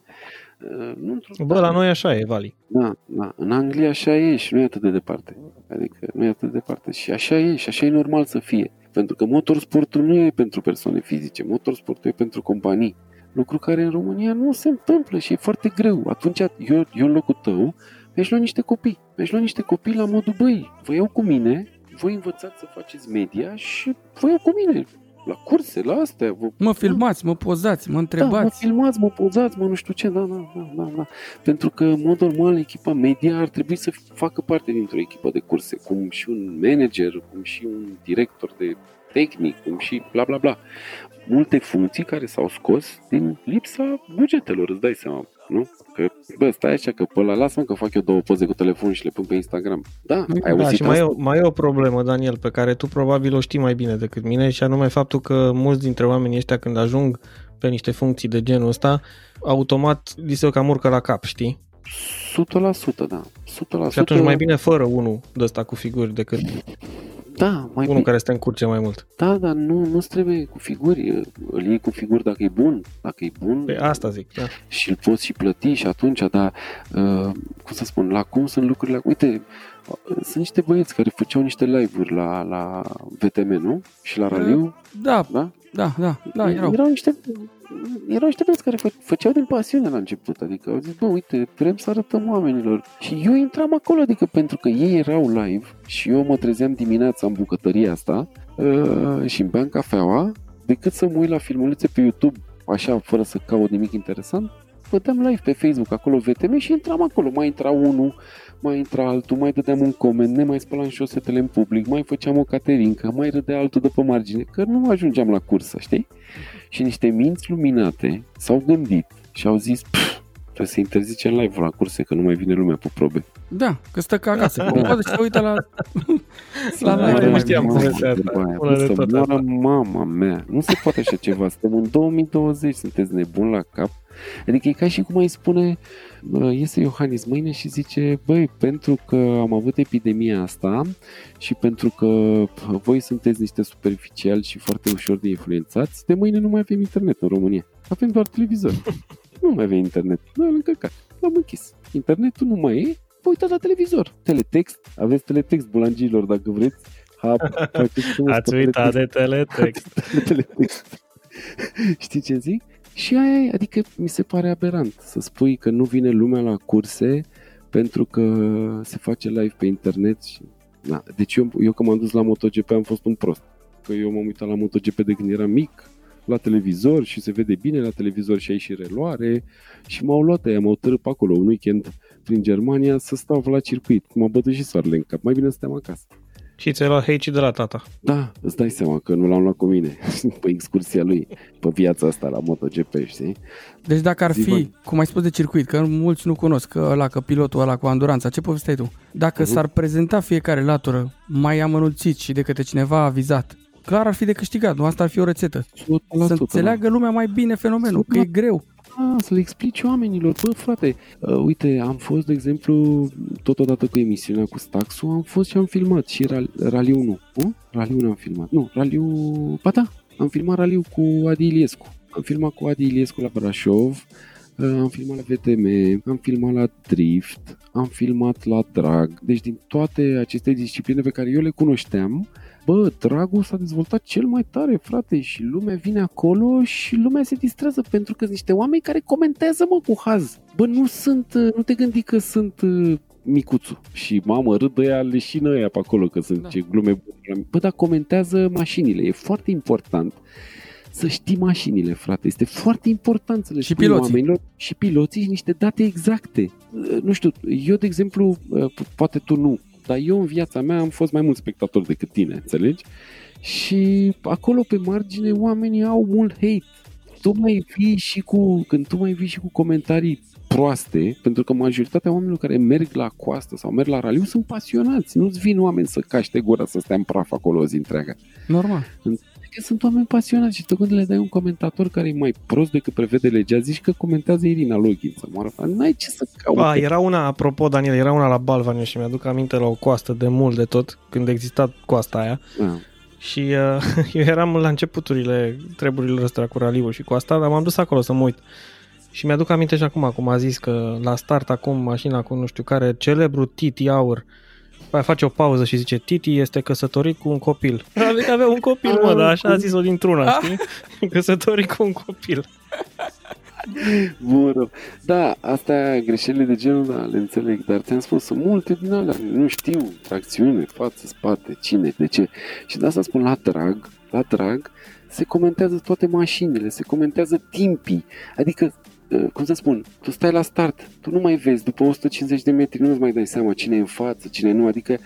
Uh, nu într-o Bă, la noi așa e, Vali. Da, da. În Anglia așa e și nu e atât de departe. Adică nu e atât de departe. Și așa e și așa e normal să fie. Pentru că motorsportul nu e pentru persoane fizice, motorsportul e pentru companii. Lucru care în România nu se întâmplă și e foarte greu. Atunci eu, eu în locul tău mi-aș lua niște copii. Mi-aș lua niște copii la modul, băi, vă iau cu mine, voi învățați să faceți media și vă iau cu mine. La curse, la astea. Vă, Mă filmați, mă pozați, mă da, mă întrebați. filmați, mă pozați, mă nu știu ce, da, da, da, da, da. Pentru că, în mod normal, echipa media ar trebui să facă parte dintr-o echipă de curse, cum și un manager, cum și un director de tehnic, cum și bla bla bla. Multe funcții care s-au scos din lipsa bugetelor, îți dai seama, nu? Că, bă, stai așa, că pe ăla lasă-mă că fac eu două poze cu telefon și le pun pe Instagram. Da, ai Da, auzit și mai e, asta? o, mai e o problemă, Daniel, pe care tu probabil o știi mai bine decât mine și anume faptul că mulți dintre oamenii ăștia când ajung pe niște funcții de genul ăsta, automat li se cam urcă la cap, știi? 100%, da. 100%. Și atunci mai bine fără unul de ăsta cu figuri decât Da, mai unul bine. care să te încurce mai mult. Da, dar nu, nu trebuie cu figuri. Îl iei cu figuri dacă e bun. Dacă e bun Pe asta zic, da. și îl poți și plăti și atunci, dar, uh, cum să spun, la cum sunt lucrurile? Uite, uh, sunt niște băieți care făceau niște live-uri la, la VTM, nu? Și la raliu, Da, da? da, da, da, erau. erau niște erau niște băieți care fă, făceau din pasiune la început, adică au zis, bă, uite, vrem să arătăm oamenilor. Și eu intram acolo, adică pentru că ei erau live și eu mă trezeam dimineața în bucătăria asta uh, și îmi beam cafeaua, decât să mă uit la filmulețe pe YouTube, așa, fără să caut nimic interesant, băteam live pe Facebook, acolo VTM și intram acolo. Mai intra unul, mai intra altul, mai dădeam un coment, ne mai spălam șosetele în public, mai făceam o caterincă, mai râdea altul de pe margine, că nu ajungeam la cursă, știi? Și niște minți luminate s-au gândit și au zis, "Pf, trebuie să interzicem live la curse, că nu mai vine lumea pe probe. Da, că stă ca acasă. Cum poate să se uită la... la Da, live. nu mai știam bine. povestea asta. Bă, Una de să tot moară asta. mama mea. Nu se poate așa ceva. Suntem în 2020, sunteți nebuni la cap. Adică e ca și cum ai spune, bă, iese Iohannis mâine și zice, băi, pentru că am avut epidemia asta și pentru că voi sunteți niște superficiali și foarte ușor de influențați, de mâine nu mai avem internet în România. Avem doar televizor. nu mai avem internet. Noi am încărcat. L-am închis. Internetul nu mai e. Vă uitați la televizor. Teletext. Aveți teletext, bulangilor, dacă vreți. Hap, faceți frumos Ați pe uitat teletext. de teletext. teletext. Știi ce zic? Și aia e, adică mi se pare aberant să spui că nu vine lumea la curse pentru că se face live pe internet și... Da. Deci eu, eu când m-am dus la MotoGP am fost un prost. Că eu m-am uitat la MotoGP de când eram mic, la televizor și se vede bine la televizor și ai și reloare și m-au luat aia, m-au tărât pe acolo un weekend prin Germania să stau la circuit. M-a bătut și soarele în cap. Mai bine stăm acasă. Și ți-ai luat hate de la tata. Da, îți dai seama că nu l-am luat cu mine pe excursia lui, pe viața asta la MotoGP, știi? Deci dacă ar Zi, fi, bă. cum ai spus de circuit, că mulți nu cunosc că ăla, că pilotul ăla cu anduranța, ce povesteai tu? Dacă Mhm. s-ar prezenta fiecare latură mai amănunțit și de către cineva avizat, clar ar fi de câștigat, nu? Asta ar fi o rețetă. 100%, Să înțeleagă lumea mai bine fenomenul, că e greu. Da, să le explici oamenilor, bă, frate, uh, uite, am fost, de exemplu, totodată cu emisiunea cu Staxu, am fost și am filmat și Ral- Raliu nu, nu? Raliu nu am filmat, nu, Raliu, ba da, am filmat Raliu cu Adi Iliescu, am filmat cu Adi Iliescu la Brașov, uh, am filmat la VTM, am filmat la Drift, am filmat la Drag, deci din toate aceste discipline pe care eu le cunoșteam, Bă, dragul s-a dezvoltat cel mai tare, frate, și lumea vine acolo și lumea se distrează pentru că sunt niște oameni care comentează, mă, cu haz. Bă, nu sunt, uh, nu te gândi că sunt uh, micuțu și mamă, râd de ea leșină ăia pe acolo, că sunt Da. ce glume bune. Bă, dar comentează mașinile, e foarte important să știi mașinile, frate. Este foarte important să le Și spui piloții. oamenilor și piloții și niște date exacte. Uh, Nu știu, eu, de exemplu, uh, poate tu nu, dar eu în viața mea am fost mai mult spectator decât tine, înțelegi? Și acolo pe margine oamenii au mult hate. Tu mai vii și cu, când tu mai vii și cu comentarii proaste, pentru că majoritatea oamenilor care merg la coastă sau merg la raliu sunt pasionați. Nu-ți vin oameni să caște gura să stea în praf acolo o zi întreagă. Normal. Că sunt oameni pasionați și tu când le dai un comentator care e mai prost decât prevede legea, zici că comentează Irina Login să moară. N-ai ce să cauți. Ba, era una, apropo, Daniel, era una la Balvaniu și mi-aduc aminte la o coastă de mult de tot, când exista coasta aia. Da. Și uh, eu eram la începuturile treburilor astea cu raliul și cu asta, dar m-am dus acolo să mă uit. Și mi-aduc aminte și acum, cum a zis că la start acum mașina cu nu știu care, celebru Titi Aur, mai face o pauză și zice Titi este căsătorit cu un copil. Adică avea un copil, mă, dar așa a zis-o dintr-una, știi? Căsătorit cu un copil. Bun, da, asta greșelile de genul, da, le înțeleg, dar ți-am spus, sunt multe din alea, nu știu, tracțiune, față, spate, cine, de ce. Și de asta spun la drag, la drag, se comentează toate mașinile, se comentează timpii, adică uh, cum să spun, tu stai la start, tu nu mai vezi, după 150 de metri nu-ți mai dai seama cine e în față, cine nu, adică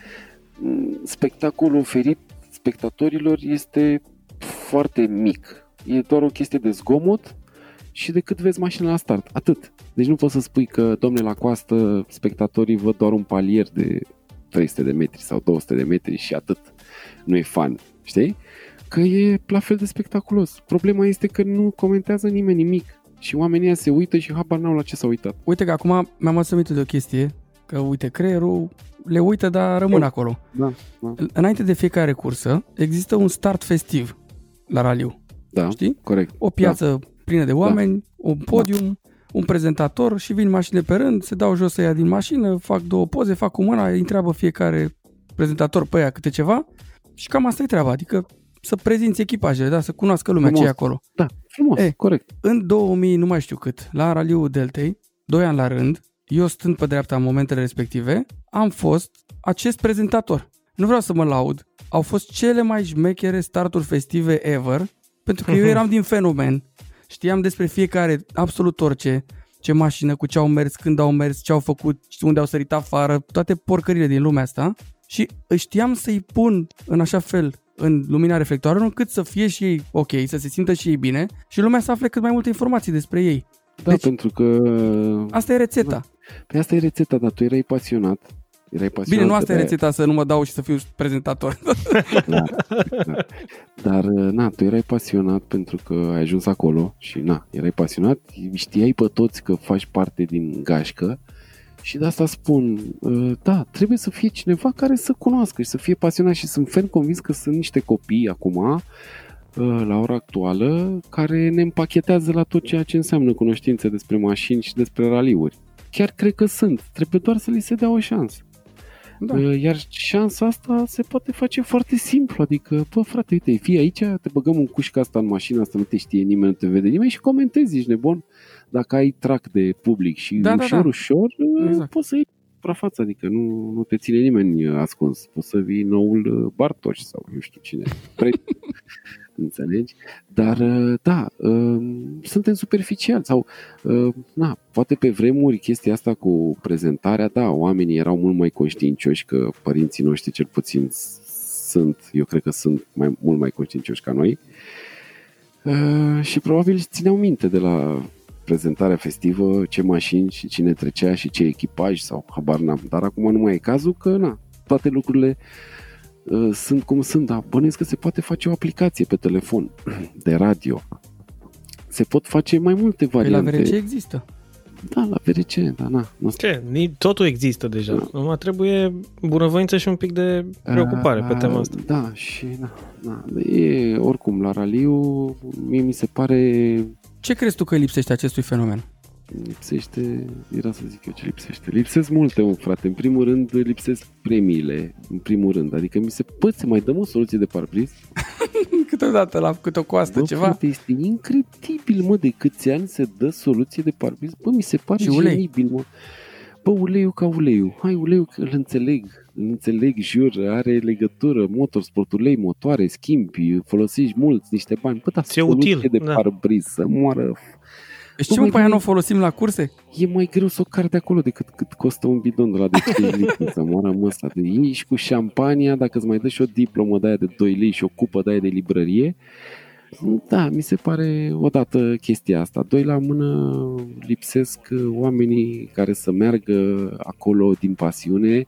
mm, spectacolul oferit spectatorilor este foarte mic. E doar o chestie de zgomot și de cât vezi mașina la start. Atât. Deci nu poți să spui că, domne, la coastă spectatorii văd doar un palier de 300 de metri sau 200 de metri și atât. Nu e fan, știi? Că e la fel de spectaculos. Problema este că nu comentează nimeni nimic și oamenii se uită și habar n-au la ce s-au uitat. Uite că acum mi-am asumit de o chestie, că uite, creierul le uită, dar rămân Da. acolo. Da, da, Înainte de fiecare cursă, există un start festiv la raliu. da, Știi? corect. O piață plină de oameni, un podium, un prezentator și vin mașini pe rând, se dau jos ăia din mașină, fac două poze, fac cu mâna, îi întreabă fiecare prezentator pe ea câte ceva și cam asta e treaba, adică să prezinți echipajele, da, să cunoască lumea ce e Frumos. acolo. Da, frumos, E. corect. În 2000, nu mai știu cât, la Raliul Deltei, doi ani la rând, eu stând pe dreapta în momentele respective, am fost acest prezentator. Nu vreau să mă laud, au fost cele mai șmechere starturi festive ever, pentru că eu eram din fenomen. Știam despre fiecare, absolut orice, ce mașină, cu ce au mers, când au mers, ce au făcut, unde au sărit afară, toate porcările din lumea asta și știam să-i pun în așa fel în lumina reflectoarelor încât să fie și ei ok, să se simtă și ei bine și lumea să afle cât mai multe informații despre ei. Da, Deci- pentru că... Asta e rețeta. Pe asta e rețeta, dar tu erai pasionat. Erai pasionat Bine, nu asta e de- rețeta să nu mă dau și să fiu prezentator. Da, da. Dar, na, tu erai pasionat pentru că ai ajuns acolo și, na, erai pasionat, știai pe toți că faci parte din gașcă și de asta spun, uh, da, trebuie să fie cineva care să cunoască și să fie pasionat și sunt ferm convins că sunt niște copii acum, uh, la ora actuală, care ne împachetează la tot ceea ce înseamnă cunoștințe despre mașini și despre raliuri. Chiar cred că sunt, trebuie doar să li se dea o șansă. Da. Uh, Iar șansa asta se poate face foarte simplu, adică, bă frate, uite, fii aici, te băgăm un cușcă asta în mașină, asta nu te știe nimeni, nu te vede nimeni și comentezi, ești nebun. Dacă ai trac de public și Da, da, ușor, da. ușor, uh, Exact. poți să iei suprafață, adică nu, nu te ține nimeni uh, ascuns. Poți să vii noul uh, Bartoș sau nu știu cine. Pre- Înțelegi? Dar, uh, da, uh, suntem superficiali sau, uh, na, poate pe vremuri chestia asta cu prezentarea, da, oamenii erau mult mai conștiincioși că părinții noștri cel puțin s- sunt, eu cred că sunt mai, mult mai conștiincioși ca noi uh, și probabil țineau minte de la prezentarea festivă, ce mașini și cine trecea și ce echipaj sau habar n-am. Dar acum nu mai e cazul că, na, toate lucrurile uh, sunt cum sunt, dar bănuiesc că se poate face o aplicație pe telefon de radio. Se pot face mai multe Păi la variante. VRC există. Da, la VRC, da, na. Nu Ce? Ni- Totul există deja. Da. Numai trebuie bunăvoință și un pic de preocupare pe tema asta. Da, și na, na, e, oricum, la raliu, mie mi se pare Ce crezi tu că îi lipsește acestui fenomen? lipsește, era să zic eu ce lipsește. Lipsesc multe, mă, frate. În primul rând, lipsesc premiile, în primul rând. Adică mi se, bă, se mai dăm o soluție de parbriz? Câteodată la câte o coastă, Bă, ceva. frate, este incredibil, mă, de câți ani se dă soluție de parbriz. Bă, mi se pare Și ulei. genibil, mă. Bă, uleiul ca uleiul. Hai, uleiul, că îl înțeleg. Îl înțeleg, jur, are legătură, motorsport, ulei, motoare, schimbi, folosești mulți, niște bani. Bă, dar Ți-e soluție util, de da. parbriz, să moară Deci Bă, ce mă mai pe aia nu bine- o folosim la curse? e mai greu să o car de acolo decât cât costă un bidon de la de 3 litri să moară măsa. De iei și cu șampania, dacă îți mai dă și o diplomă de aia de 2 lei și o cupă de aia de librărie, da, mi se pare odată chestia asta. Doi la mână lipsesc oamenii care să meargă acolo din pasiune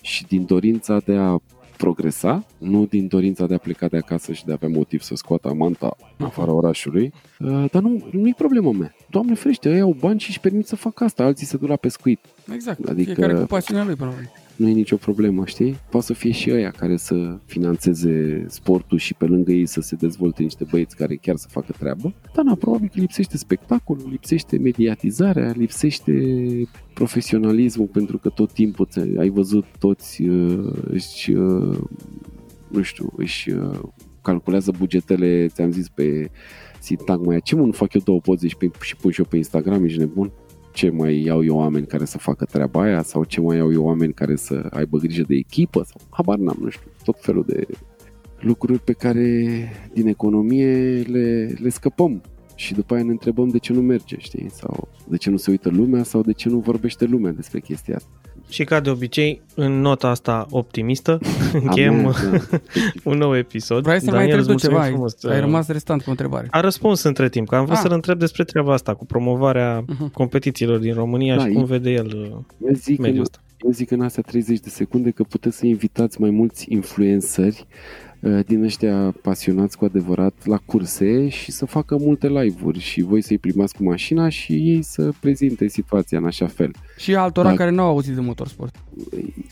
și din dorința de a progresa, nu din dorința de a pleca de acasă și de a avea motiv să scoată amanta în afara orașului. Uh, dar nu, nu-i problema mea. Doamne ferește, ei au bani și își permit să facă asta, alții se duc la pescuit. Exact. Adică- Fiecare cu pasiunea lui, probabil. Nu e nicio problemă, știi? Poate să fie și ăia care să financeze sportul și pe lângă ei să se dezvolte niște băieți care chiar să facă treabă. Dar na, probabil că lipsește spectacolul, lipsește mediatizarea, lipsește profesionalismul pentru că tot timpul ți- ai văzut toți uh, își, uh, nu știu, își uh, calculează bugetele, ți-am zis, pe ții tag mai ce mă, nu fac eu două poze și, pe, și pun și eu pe Instagram, ești nebun? Ce mai iau eu oameni care să facă treaba aia sau ce mai iau eu oameni care să aibă grijă de echipă sau habar n-am, nu știu, tot felul de lucruri pe care din economie le, le scăpăm și după aia ne întrebăm de ce nu merge, știi? Sau de ce nu se uită lumea sau de ce nu vorbește lumea despre chestia asta. Și ca de obicei, în nota asta optimistă, încheiem Amen, da. un nou episod. Vrei să mai Daniel, întreb îți tu ceva? mulțumim Ai, frumos. ai rămas restant cu o întrebare. A răspuns între timp, că am vrut Ah. să-l întreb despre treaba asta cu promovarea Mhm. competițiilor din România Da, și e- cum vede el uh, Eu zic, mediul în, ăsta. eu zic în astea 30 de secunde că puteți să invitați mai mulți influenceri uh, din ăștia pasionați cu adevărat la curse și să facă multe live-uri și voi să-i primați cu mașina și ei să prezinte situația în așa fel. Și altora Da. care nu au auzit de motorsport.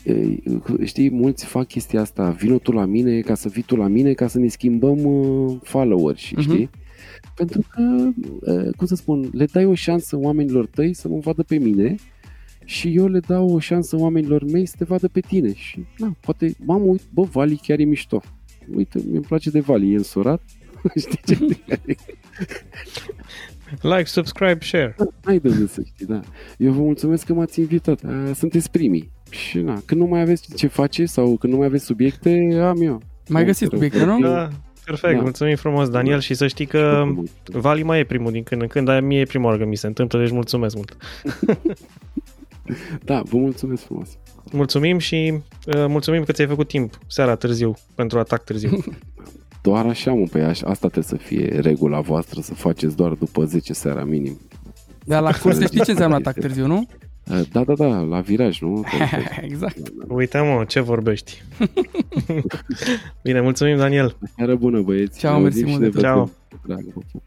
Ei, Știi, mulți fac chestia asta, vino tu la mine ca să vii tu la mine ca să ne schimbăm uh, follower și Mhm. știi? Pentru că, uh, cum să spun, le dai o șansă oamenilor tăi să mă vadă pe mine și eu le dau o șansă oamenilor mei să te vadă pe tine și, na, poate, mamă, uite, bă, Vali chiar e mișto. Uite, mi-e place de Vali, e însurat, știi ce? Like, subscribe, share. Hai de unde să știi, da. Eu vă mulțumesc că m-ați invitat. Uh, Sunteți primii. Și na, când nu mai aveți ce face sau când nu mai aveți subiecte, am eu. Mai găsit Rău. subiecte, nu? Da, perfect, Da. mulțumim frumos, Daniel, și să știi că Vali mai e primul din când în când, dar mie e prima oară că mi se întâmplă, deci mulțumesc mult. Da, vă mulțumesc frumos. Mulțumim și uh, mulțumim că ți-ai făcut timp seara târziu pentru atac târziu. Doar așa, mă, pe așa, asta trebuie să fie regula voastră, să faceți doar după 10 seara minim. Dar la curse știi ce înseamnă atac târziu, nu? Uh, Da, da, da, la viraj, nu? exact. Uite mă, ce vorbești. Bine, mulțumim Daniel. Seară bună, băieți. Ceau, Ne mersi auzim și mult ne de tot. vedem. Ceau. Dragă, vă pup.